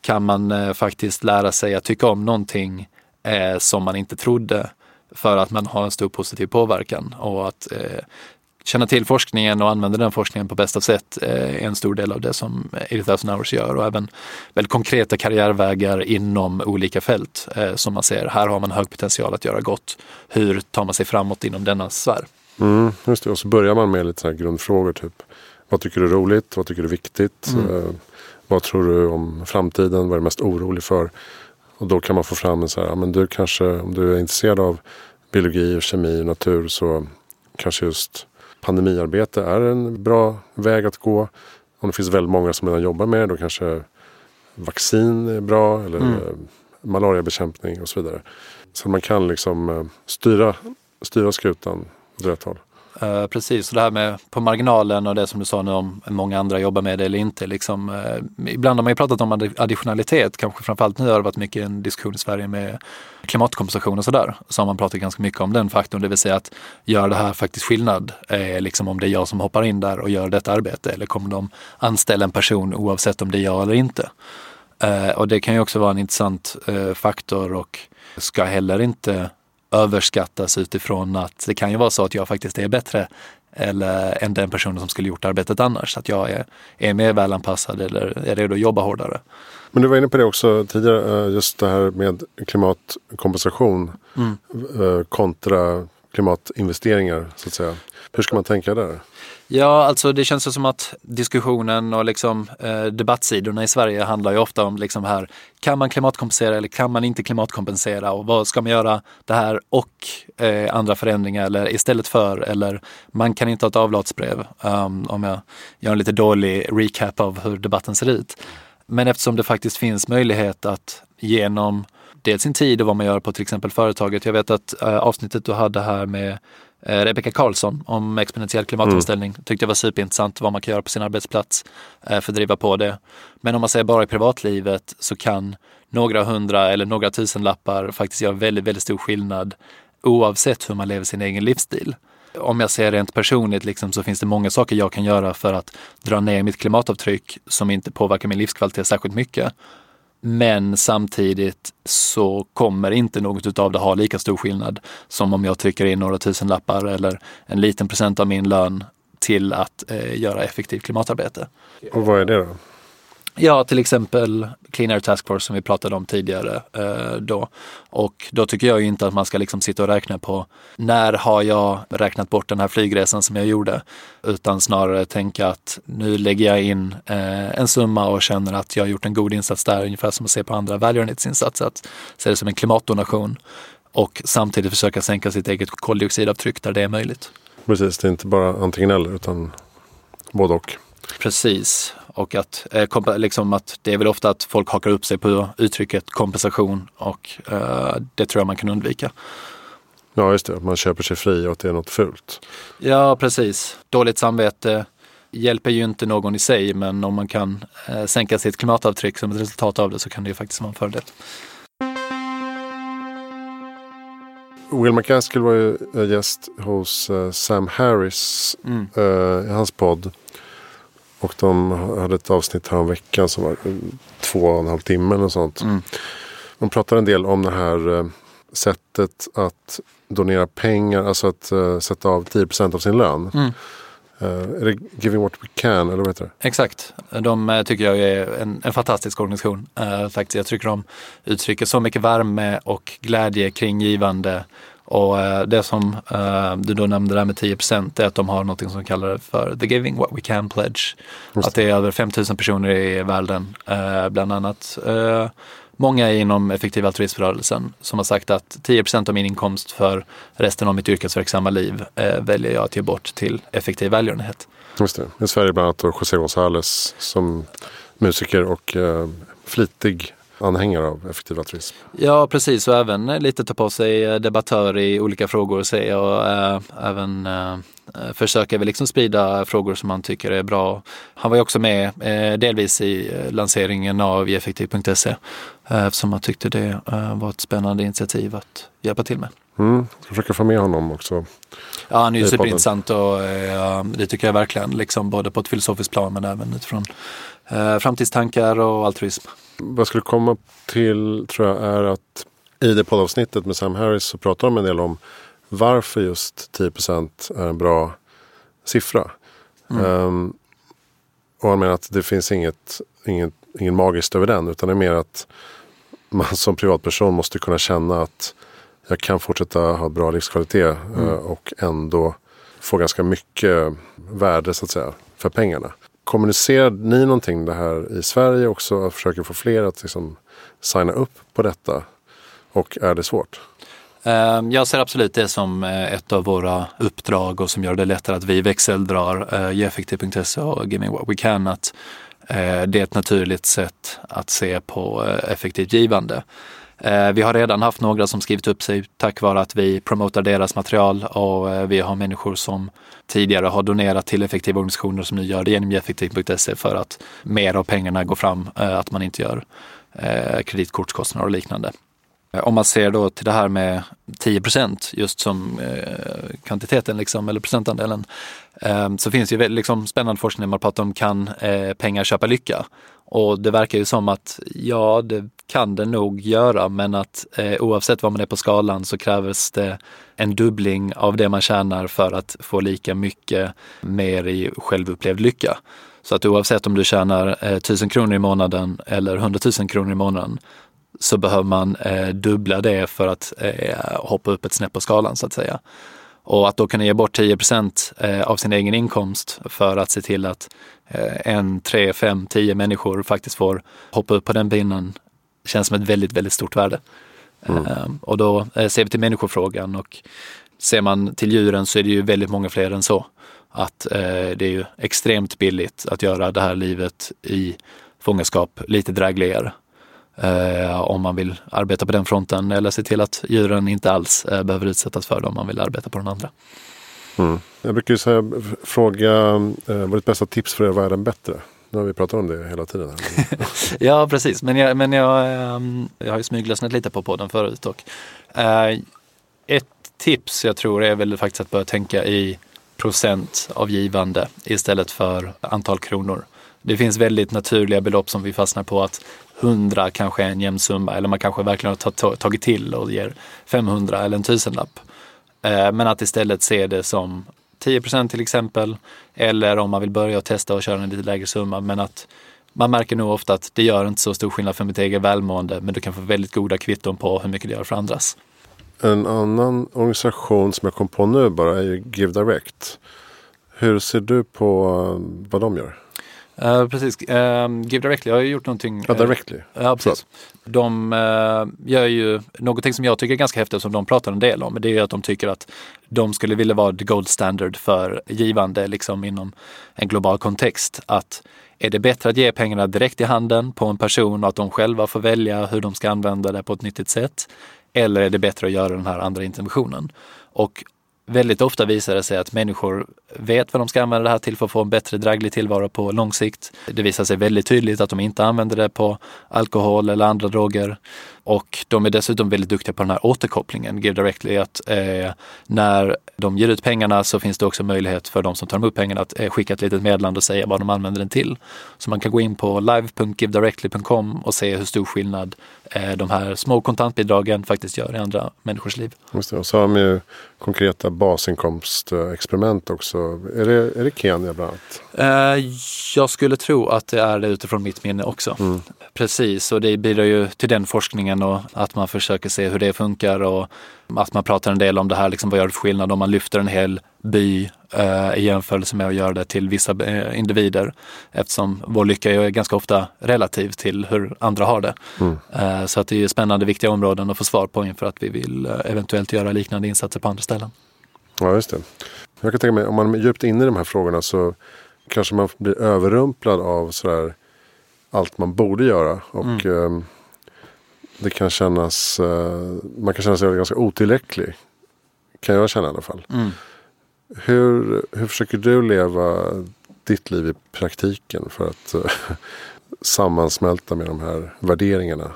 Kan man eh, faktiskt lära sig att tycka om någonting eh, som man inte trodde för att man har en stor positiv påverkan och att eh, känna till forskningen och använda den forskningen på bästa sätt är en stor del av det som 8000 hours gör och även väldigt konkreta karriärvägar inom olika fält som man ser. Här har man hög potential att göra gott. Hur tar man sig framåt inom denna sfär? Mm, just det. Och så börjar man med lite så grundfrågor. Typ, vad tycker du är roligt? Vad tycker du är viktigt? Mm. Eh, vad tror du om framtiden? Vad är du mest orolig för? Och då kan man få fram en så här, ja, men du kanske, om du är intresserad av biologi, och kemi och natur så kanske just pandemiarbete är en bra väg att gå. Om det finns väldigt många som redan jobbar med det då kanske vaccin är bra eller mm. malariabekämpning och så vidare. Så man kan liksom eh, styra, styra skutan åt rätt håll. Uh, eh, precis, och det här med på marginalen och det som du sa nu om många andra jobbar med det eller inte. Liksom, uh, ibland har man ju pratat om additionalitet, kanske framförallt nu har det varit mycket en diskussion i Sverige med klimatkompensation och sådär. Så har man pratat ganska mycket om den faktorn, det vill säga att gör det här faktiskt skillnad? Uh, liksom om det är jag som hoppar in där och gör detta arbete eller kommer de anställa en person oavsett om det är jag eller inte? och det kan ju också vara en intressant faktor och ska heller inte överskattas utifrån att det kan ju vara så att jag faktiskt är bättre eller än den personen som skulle gjort arbetet annars. Att jag är, är mer välanpassad eller är redo att jobba hårdare. Men du var inne på det också tidigare, eh, just det här med klimatkompensation mm. Eh, kontra klimatinvesteringar så att säga. Hur ska man tänka där? Ja, alltså det känns som att diskussionen och liksom, eh, debattsidorna i Sverige handlar ju ofta om liksom här, kan man klimatkompensera eller kan man inte klimatkompensera och vad ska man göra det här och eh, andra förändringar eller istället för eller man kan inte ha ett avlatsbrev um, om jag gör en lite dålig recap av hur debatten ser ut. Men eftersom det faktiskt finns möjlighet att genom dels sin tid och vad man gör på till exempel företaget. Jag vet att eh, avsnittet du hade här med Rebecka Karlsson om exponentiell klimatomställning. Mm. Tyckte det var superintressant vad man kan göra på sin arbetsplats eh, för att driva på det. Men om man säger bara i privatlivet så kan några hundra eller några tusen lappar faktiskt göra väldigt, väldigt stor skillnad oavsett hur man lever sin egen livsstil. Om jag ser rent personligt liksom, så finns det många saker jag kan göra för att dra ner mitt klimatavtryck som inte påverkar min livskvalitet särskilt mycket. Men samtidigt så kommer inte något utav det ha lika stor skillnad som om jag trycker in några tusen lappar eller en liten procent av min lön till att eh, göra effektivt klimatarbete. Och vad är det då? Ja, till exempel Clean Air Task Force som vi pratade om tidigare eh, då. Och då tycker jag inte att man ska liksom sitta och räkna på när har jag räknat bort den här flygresan som jag gjorde? Utan snarare tänka att nu lägger jag in eh, en summa och känner att jag har gjort en god insats där, ungefär som att se på andra välgörenhetsinsatser, att se det som en klimatdonation och samtidigt försöka sänka sitt eget koldioxidavtryck där det är möjligt. Precis, det är inte bara antingen eller utan både och. Precis. Och att, eh, liksom att det är väl ofta att folk hakar upp sig på uttrycket kompensation och eh, det tror jag man kan undvika. Ja, just det. Man köper sig fri och att det är något fult. Ja, precis. Dåligt samvete hjälper ju inte någon i sig, men om man kan eh, sänka sitt klimatavtryck som ett resultat av det så kan det ju faktiskt vara en fördel. Will McCaskill var ju gäst hos Sam Harris mm. i hans podd. Och de hade ett avsnitt här om veckan som var två och en halv timme eller sånt. Mm. De pratade en del om det här eh, sättet att donera pengar, alltså att uh, sätta av 10% av sin lön. Mm. Uh, är det Giving What We Can eller vad heter det? Exakt. De uh, tycker jag är en, en fantastisk organisation. Uh, faktiskt. Jag tycker de uttrycker så mycket värme och glädje kring givande och eh, det som eh, du då nämnde där med 10% är att de har något som kallar för The Giving What We Can Pledge. Just. Att det är över 5000 personer i världen, eh, bland annat många inom effektiv altruismrörelsen som har sagt att 10% av min inkomst för resten av mitt yrkesverksamma liv väljer jag att ge bort till effektiv välgörenhet. Just det. I Sverige bland annat José González som musiker och flitig anhängare av effektiv altruism. Ja precis och även eh, lite ta på sig eh, debattör i olika frågor säger jag. Äh, även äh, försöker väl liksom sprida frågor som man tycker är bra. Han var ju också med äh, delvis i lanseringen av effektiv.se eftersom han tyckte det var ett spännande initiativ att hjälpa till med. Mm, jag försöker få med honom också. Ja, han är ju superintressant och eh, det tycker jag verkligen. Liksom, både på ett filosofiskt plan men även utifrån eh, framtidstankar och altruism vad jag skulle komma till tror jag är att i det poddavsnittet med Sam Harris så pratar de en del om varför just 10% är en bra siffra. Mm. Um, och han menar att det finns inget, inget, inget magiskt över den utan det är mer att man som privatperson måste kunna känna att jag kan fortsätta ha bra livskvalitet mm. uh, och ändå få ganska mycket värde så att säga för pengarna. Kommunicerar ni någonting det här i Sverige också? Och försöker få fler att liksom signa upp på detta? Och är det svårt? Ehm, jag ser absolut det som eh, ett av våra uppdrag och som gör det lättare att vi växeldrar uh, Effektiv.se och Give Me What We Can. Att eh, det är ett naturligt sätt att se på effektivt givande. Eh, vi har redan haft några som skrivit upp sig tack vare att vi promotar deras material och eh, vi har människor som tidigare har donerat till effektiva organisationer som nu gör det genom effektiv.se för att mer av pengarna går fram, eh, att man inte gör kreditkortskostnader och liknande. Om man ser då till det här med 10% just som kvantiteten liksom, eller procentandelen, så finns det ju liksom spännande forskning när man pratar om kan pengar köpa lycka? Och det verkar ju som att ja, det kan det nog göra, men att eh, oavsett var man är på skalan så krävs det en dubbling av det man tjänar för att få lika mycket mer i självupplevd lycka. Så att oavsett om du tjänar eh, 1000 kronor i månaden eller 100 000 kronor i månaden så behöver man eh, dubbla det för att eh, hoppa upp ett snäpp på skalan så att säga. Och att då kunna ge bort 10 eh, av sin egen inkomst för att se till att eh, en, tre, fem, tio människor faktiskt får hoppa upp på den binnen känns som ett väldigt, väldigt stort värde. Mm. Ehm, och då eh, ser vi till människofrågan och ser man till djuren så är det ju väldigt många fler än så. Att det är ju extremt billigt att göra det här livet i fångenskap lite drägligare. Eh, om man vill arbeta på den fronten eller se till att djuren inte alls eh, behöver utsättas för det om man vill arbeta på den andra. Mm. Jag brukar säga, fråga eh, vad är ditt bästa tips för att göra världen bättre? Nu har vi pratat om det hela tiden. ja, precis. Men jag, men jag, ehm, jag har ju smyglyssnat lite på podden förut. Och, eh, ett tips jag tror är väl faktiskt att börja tänka i procent av givande istället för antal kronor. Det finns väldigt naturliga belopp som vi fastnar på att 100 kanske är en jämn summa eller man kanske verkligen har tagit till och ger 500 eller en tusenlapp. Eh, men att istället se det som 10% till exempel. Eller om man vill börja testa och köra en lite lägre summa. Men att man märker nog ofta att det gör inte så stor skillnad för mitt eget välmående. Men du kan få väldigt goda kvitton på hur mycket det gör för andras. En annan organisation som jag kom på nu bara är ju Give Direct. Hur ser du på eh, vad de gör? Uh, precis. Uh, Give Directly har ju gjort någonting. Ja, Directly. Uh, ja, precis. De uh, gör ju någonting som jag tycker är ganska häftigt som de pratar en del om. Det är ju att de tycker att de skulle vilja vara the gold standard för givande liksom inom en global kontext. Att är det bättre att ge pengarna direkt i handen på en person och att de själva får välja hur de ska använda det på ett nyttigt sätt? Eller är det bättre att göra den här andra interventionen? Och väldigt ofta visar det sig att människor vet vad de ska använda det här till för att få en bättre draglig tillvaro på lång sikt. Det visar sig väldigt tydligt att de inte använder det på alkohol eller andra droger. Och de är dessutom väldigt duktiga på den här återkopplingen, Give Directly, att eh, när de ger ut pengarna så finns det också möjlighet för de som tar emot pengarna att eh, skicka ett litet meddelande och säga vad de använder den till. Så man kan gå in på live.givedirectly.com och se hur stor skillnad eh, de här små kontantbidragen faktiskt gör i andra människors liv. Just det, och så har de ju konkreta basinkomstexperiment också. Är det, är det Kenya bland annat? Eh, jag skulle tro att det är det utifrån mitt minne också. Mm. Precis, och det bidrar ju till den forskningen och att man försöker se hur det funkar och att man pratar en del om det här, liksom, vad gör det för skillnad om man lyfter en hel by eh, i jämförelse med att göra det till vissa eh, individer. Eftersom vår lycka är ganska ofta relativ till hur andra har det. Mm. Eh, så att det är spännande, viktiga områden att få svar på inför att vi vill eh, eventuellt göra liknande insatser på andra ställen. Ja, just det. Jag kan tänka mig, om man är djupt inne i de här frågorna så kanske man blir överrumplad av sådär allt man borde göra. Och mm. Det kan kännas, eh, man kan känna sig ganska otillräcklig. Kan jag känna i alla fall. Mm. Hur, hur försöker du leva ditt liv i praktiken för att eh, sammansmälta med de här värderingarna?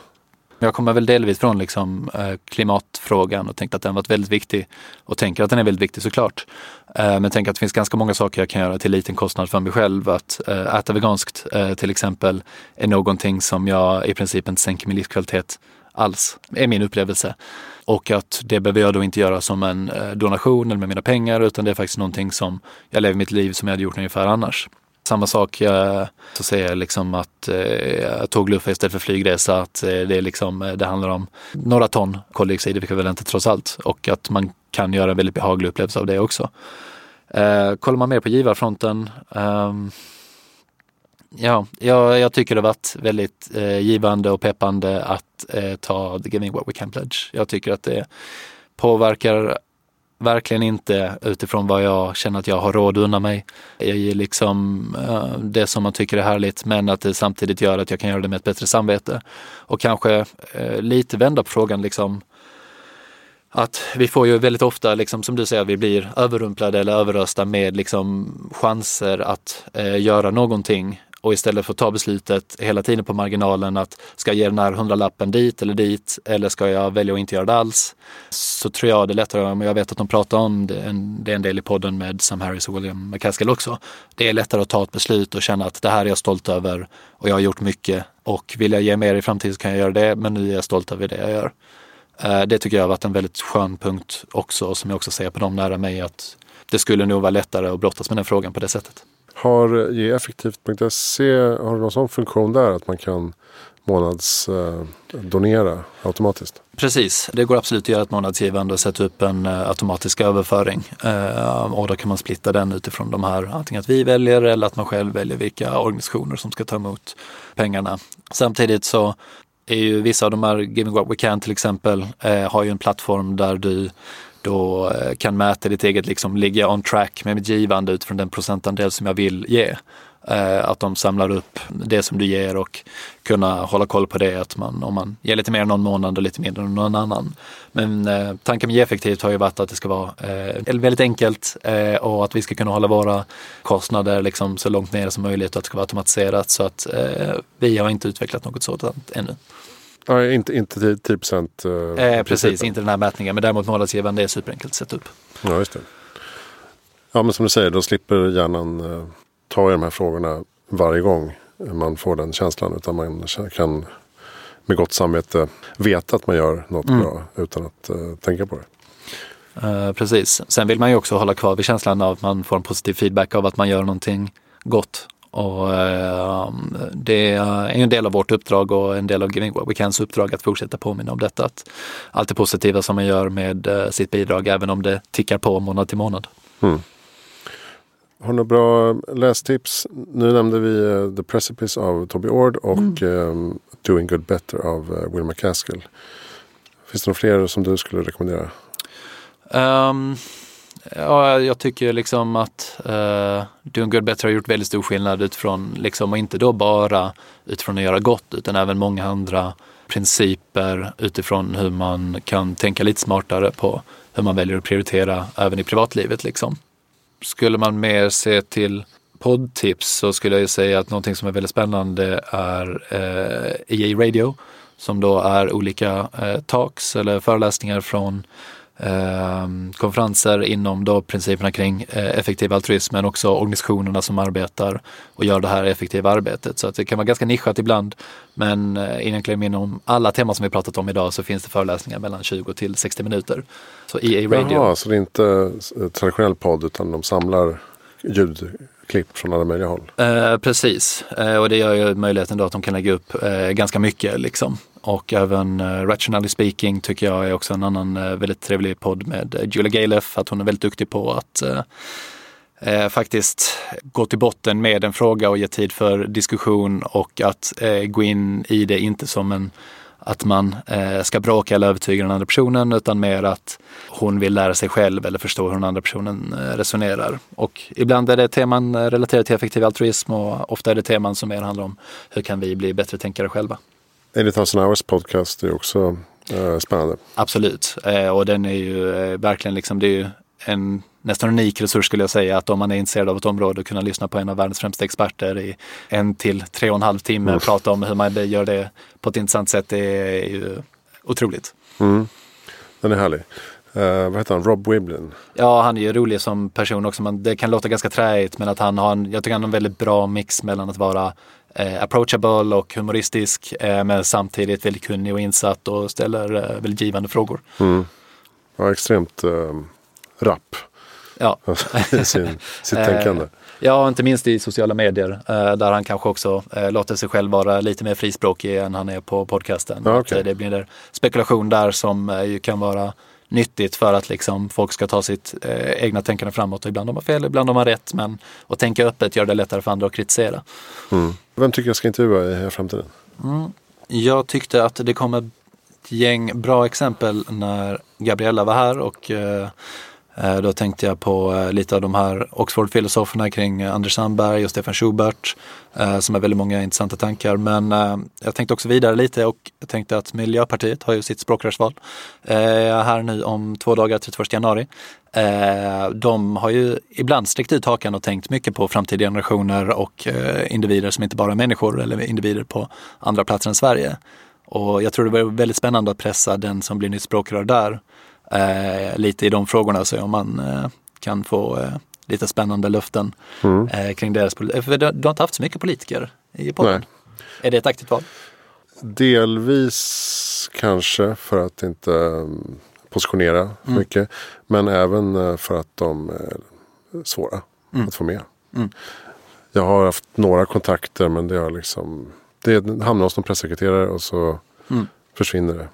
Jag kommer väl delvis från liksom, eh, klimatfrågan och tänkte att den varit väldigt viktig och tänker att den är väldigt viktig såklart. Eh, men tänker att det finns ganska många saker jag kan göra till liten kostnad för mig själv. Att eh, äta veganskt eh, till exempel är någonting som jag i princip inte sänker min livskvalitet alls, är min upplevelse. Och att det behöver jag då inte göra som en eh, donation eller med mina pengar utan det är faktiskt någonting som jag lever mitt liv som jag hade gjort ungefär annars. Samma sak, så säger jag liksom att eh, tågluffa istället för flygresa, att eh, det, är liksom, eh, det handlar om några ton koldioxid, det väl inte trots allt. Och att man kan göra en väldigt behaglig upplevelse av det också. Eh, kollar man mer på givarfronten, eh, ja, jag, jag, tycker det har varit väldigt eh, givande och peppande att eh, ta The Giving What We Can Pledge. Jag tycker att det påverkar verkligen inte utifrån vad jag känner att jag har råd att unna mig. Jag ger liksom uh, det som man tycker är härligt men att det samtidigt gör att jag kan göra det med ett bättre samvete. Och kanske uh, lite vända på frågan liksom att vi får ju väldigt ofta, liksom, som du säger, vi blir överrumplade eller överrösta med liksom, chanser att eh, göra någonting och istället för att ta beslutet hela tiden på marginalen att ska jag ge den här hundralappen dit eller dit eller ska jag välja att inte göra det alls? Så tror jag det är lättare, men jag vet att de pratar om det, en, det är en del i podden med Sam Harris och William McCaskill också. Det är lättare att ta ett beslut och känna att det här är jag stolt över och jag har gjort mycket och vill jag ge mer i framtiden så kan jag göra det men nu är jag stolt över det jag gör. Eh, det tycker jag har varit en väldigt skön punkt också som jag också ser på dem nära mig att det skulle nog vara lättare att brottas med den frågan på det sättet. Har eh, geeffektivt.se, har du någon sån funktion där att man kan månadsdonera eh, automatiskt? Precis, det går absolut att göra ett månadsgivande och sätta upp en eh, automatisk överföring. Eh, och då kan man splitta den utifrån de här, antingen att vi väljer eller att man själv väljer vilka organisationer som ska ta emot pengarna. Samtidigt så är ju vissa av de här Giving What We Can till exempel, eh, har ju en plattform där du då eh, kan mäta ditt eget, liksom, ligger jag on track med mitt givande utifrån den procentandel som jag vill ge. Eh, att de samlar upp det som du ger och kunna hålla koll på det. Att man, om man ger lite mer någon månad och lite mindre någon annan. Men eh, tanken med Ge-effektivt har ju varit att det ska vara eh, väldigt enkelt eh, och att vi ska kunna hålla våra kostnader liksom så långt ner som möjligt och att det ska vara automatiserat. Så att eh, vi har inte utvecklat något sådant ännu. Ja, inte, inte 10 procent? Eh, eh precis, inte den här mätningen. Men däremot månadsgivaren, det är superenkelt att sätta upp. Ja, just det. Ja, men som du säger, då slipper hjärnan eh, ta i de här frågorna varje gång man får den känslan. Utan man kan med gott samvete veta att man gör något mm. bra utan att uh, tänka på det. Uh, precis. Sen vill man ju också hålla kvar vid känslan av att man får en positiv feedback av att man gör någonting gott. Och uh, det är en del av vårt uppdrag och en del av Giving What We Cans uppdrag att fortsätta påminna om detta. Att allt det positiva som man gör med sitt bidrag, även om det tickar på månad till månad. Mm. Har du några bra lästips? Nu nämnde vi uh, The Precipice av Toby Ord och mm. um, Doing Good Better av uh, Will McCaskill. Finns det några fler som du skulle rekommendera? Um, ja, jag tycker liksom att eh, uh, Doing Good Better har gjort väldigt stor skillnad utifrån, liksom, och inte då bara utifrån att göra gott utan även många andra principer utifrån hur man kan tänka lite smartare på hur man väljer att prioritera även i privatlivet. Liksom skulle man mer se till poddtips så skulle jag säga att någonting som är väldigt spännande är eh, EA Radio som då är olika eh, talks eller föreläsningar från Ehm, konferenser inom då principerna kring eh, effektiv altruism men också organisationerna som arbetar och gör det här effektiva arbetet. Så att det kan vara ganska nischat ibland men eh, egentligen inom alla teman som vi pratat om idag så finns det föreläsningar mellan 20 till 60 minuter. Så EA Radio. Jaha, så det är inte traditionell podd utan de samlar ljud? Klipp från alla möjliga håll? Eh, precis, eh, och det gör ju möjligheten då att de kan lägga upp eh, ganska mycket liksom. Och även uh, Rationally Speaking tycker jag är också en annan eh, väldigt trevlig podd med eh, Julia Galef. Att hon är väldigt duktig på att Eh, faktiskt gå till botten med en fråga och ge tid för diskussion och att gå in i det inte som en att man eh, ska bråka eller övertyga den andra personen utan mer att hon vill lära sig själv eller förstå hur den andra personen eh, resonerar. Och ibland är det teman relaterade till effektiv altruism och ofta är det teman som mer handlar om hur kan vi bli bättre tänkare själva. 8000 Hours podcast är också eh, spännande. Absolut, eh, och den är ju eh, verkligen liksom, det är ju en nästan unik resurs skulle jag säga att om man är intresserad av ett område kunna lyssna på en av världens främsta experter i en till tre och en halv timme mm. prata om hur man gör det på ett intressant sätt. Det är ju otroligt. Mm. Den är härlig. Uh, vad heter han? Rob Wiblin? Ja, han är ju rolig som person också. Men det kan låta ganska träigt men att han har en, jag tycker han har en väldigt bra mix mellan att vara eh, approachable och humoristisk eh, men samtidigt väldigt kunnig och insatt och ställer eh, väldigt givande frågor. Mm. Ja, extremt eh, rapp. Ja. sin, sitt tänkande. Eh, ja, inte minst i sociala medier eh, där han kanske också eh, låter sig själv vara lite mer frispråkig än han är på podcasten. Ja, okay. Det blir spekulation där som ju kan vara nyttigt för att liksom folk ska ta sitt eh, egna tänkande framåt. Och ibland har man fel, ibland har man rätt. Men att tänka öppet gör det lättare för andra att kritisera. Mm. Vem tycker jag ska intervjua i framtiden? Mm. Jag tyckte att det kom ett gäng bra exempel när Gabriella var här och Eh, Eh, då tänkte jag på eh, lite av de här Oxford-filosoferna kring eh, Anders Sandberg och Stefan Schubert som har väldigt många intressanta tankar. Men jag tänkte också vidare lite och jag tänkte att Miljöpartiet har ju sitt språkrörsval här nu om två dagar, 31 januari. De har ju ibland sträckt ut hakan och tänkt mycket på framtida generationer och individer som inte bara är människor eller individer på andra platser än Sverige. Och jag tror det var väldigt spännande att pressa den som blir nytt språkrör där eh, lite i de frågorna. Så om man eh, kan få eh, lite spännande löften mm. Eh, kring deras politik. För du, du har inte haft så mycket politiker i podden. Nej. Är det ett aktivt val? Delvis kanske för att inte um, positionera för mm. mycket. Men även uh, för att de är svåra mm. att få med. Mm. Jag har haft några kontakter men det har liksom det hamnar hos någon pressekreterare och så mm. försvinner det.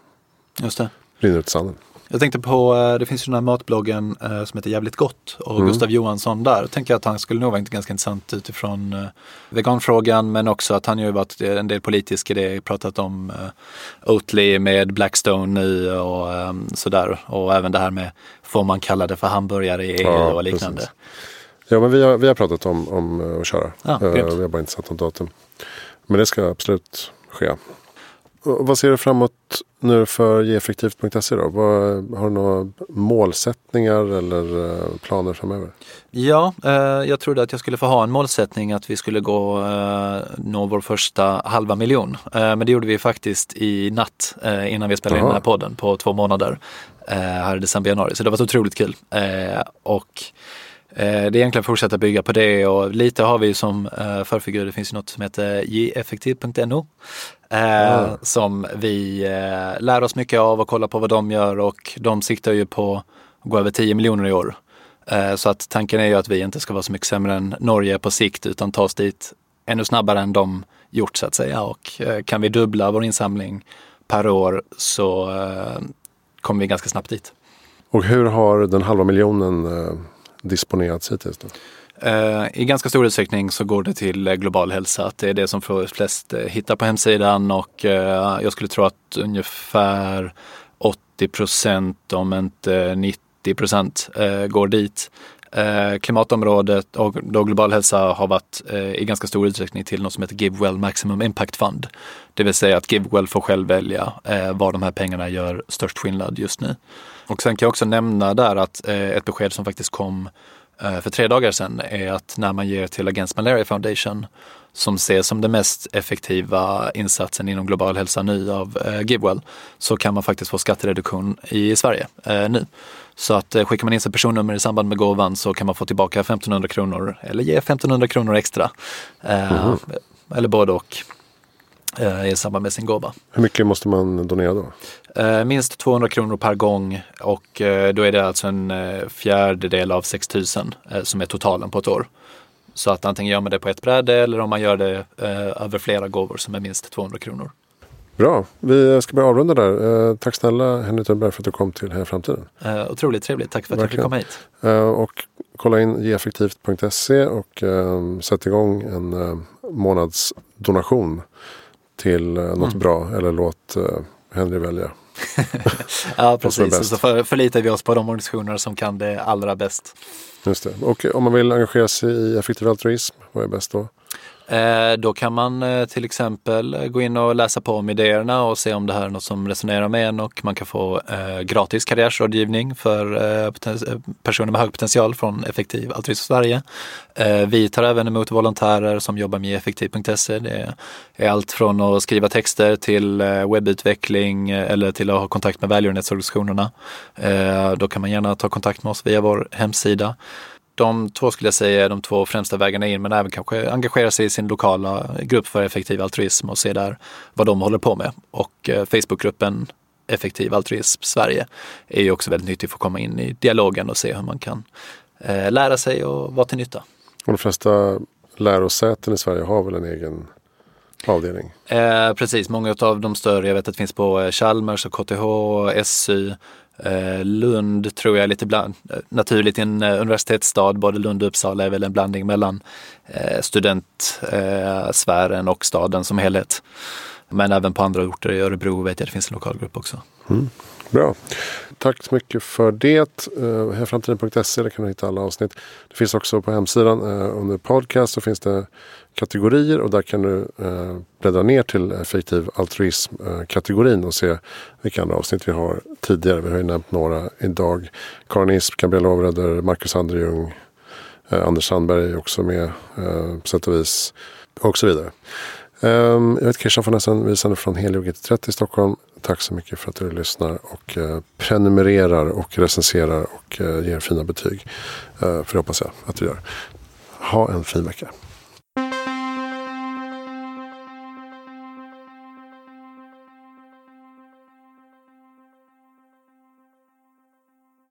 Just det. Rinner ut i sanden. Jag tänkte på, eh, det finns ju den här matbloggen eh, som heter Jävligt Gott och mm. Gustav Johansson där. Jag tänker att han skulle nog vara ganska intressant utifrån eh, veganfrågan men också att han ju varit en del politisk i det, pratat om Oatly med Blackstone nu och sådär. Och även det här med, får man kalla det för hamburgare i EU ja, och liknande. Precis. Ja, men vi har, vi har pratat om, om att köra. Ja, vi har bara inte satt något datum. Men det ska absolut ske. Och vad ser du framåt nu för geeffektivt.se då? Vad, har du några målsättningar eller eh, planer framöver? Ja, eh, jag trodde att jag skulle få ha en målsättning att vi skulle gå eh, nå vår första halva miljon. Eh, men det gjorde vi faktiskt i natt eh, innan vi spelade in Jaha. den här podden på två månader eh, här i december, januari. Så det var så otroligt kul. Eh, och det är egentligen fortsätta bygga på det och lite har vi ju som eh, förfigur, det finns ju något som heter jeffektiv.no eh, Ah. som vi eh, lär oss mycket av och kollar på vad de gör och de siktar ju på att gå över 10 miljoner i år. Eh, Så att tanken är ju att vi inte ska vara så mycket sämre än Norge på sikt utan ta oss dit ännu snabbare än de gjort så att säga. Och eh, kan vi dubbla vår insamling per år så eh, kommer vi ganska snabbt dit. Och hur har den halva miljonen eh, disponerats hittills? Då? Eh, I ganska stor utsträckning så går det till eh, global hälsa. Att det är det som flest eh, hittar på hemsidan och jag skulle tro att ungefär 80 procent, om inte 90 procent, går dit. Klimatområdet och då global hälsa har varit i ganska stor utsträckning till något som heter GiveWell Maximum Impact Fund. Det vill säga att GiveWell får själv välja var de här pengarna gör störst skillnad just nu. Och sen kan jag också nämna där att eh, ett besked som faktiskt kom eh, för tre dagar sedan är att när man ger till Against Malaria Foundation som ses som den mest effektiva insatsen inom global hälsa nu av eh, GiveWell så kan man faktiskt få skattereduktion i Sverige eh, nu. Så att eh, skickar man in sitt personnummer i samband med gåvan så kan man få tillbaka 1500 kronor eller ge 1500 kronor extra. Eh, Eller både och i samband med sin gåva. Hur mycket måste man donera då? Eh, minst 200 kronor per gång och eh, då är det alltså en eh, fjärdedel av 6000 eh, som är totalen på ett år. Så att antingen gör man det på ett bräde eller om man gör det eh, över flera gåvor som är minst 200 kronor. Bra, vi ska börja avrunda där. Eh, tack snälla Henry Thunberg för att du kom till Heja Framtiden. Eh, otroligt trevligt, tack för att jag fick Verkligen. komma hit. Eh, och kolla in geeffektivt.se och eh, sätt igång en eh, månadsdonation till eh, något Mm. bra eller låt eh, Henry välja. Ja, precis. Och så för, förlitar vi oss på de organisationer som kan det allra bäst. Just det. Och om man vill engagera sig i effektiv altruism, vad är bäst då? Eh, då kan man eh, till exempel eh, gå in och läsa på om idéerna och se om det här är något som resonerar med en och man kan få gratis karriärsrådgivning för personer med hög potential från Effektiv Altruism Sverige. Vi tar även emot volontärer som jobbar med effektiv.se. Det är allt från att skriva texter till webbutveckling eller till att ha kontakt med välgörenhetsorganisationerna. Då kan man gärna ta kontakt med oss via vår hemsida de två skulle jag säga är de två främsta vägarna in, men även kanske engagera sig i sin lokala grupp för effektiv altruism och se där vad de håller på med. Och eh, Facebookgruppen Effektiv altruism Sverige är ju också väldigt nyttig för att komma in i dialogen och se hur man kan eh, lära sig och vara till nytta. Och de flesta lärosäten i Sverige har väl en egen avdelning? Eh, precis, många av de större, jag vet att det finns på eh, Chalmers och KTH, SU, eh, Eh, Lund tror jag är lite bland, eh, naturligt i en eh, universitetsstad, både Lund och Uppsala är väl en blandning mellan studentsfären och staden som helhet. Men även på andra orter, i Örebro vet jag det finns en lokalgrupp också. Mm. Bra. Tack så mycket för det. Uh, Hejaframtiden.se, där kan du hitta alla avsnitt. Det finns också på hemsidan under podcast så finns det kategorier och där kan du eh, bläddra ner till effektiv altruism-kategorin och se vilka andra avsnitt vi har tidigare. Vi har ju nämnt några idag. Karin Isp, Gabriella Overöder, Marcus Andrejung, eh, Anders Sandberg är också med eh, på sätt och vis och så vidare. Um, jag heter Christian von Essen, vi sänder från Helio GT30 i Stockholm. Tack så mycket för att du lyssnar och eh, prenumererar och recenserar och eh, ger fina betyg. Eh, för det hoppas jag att du gör. Ha en fin vecka.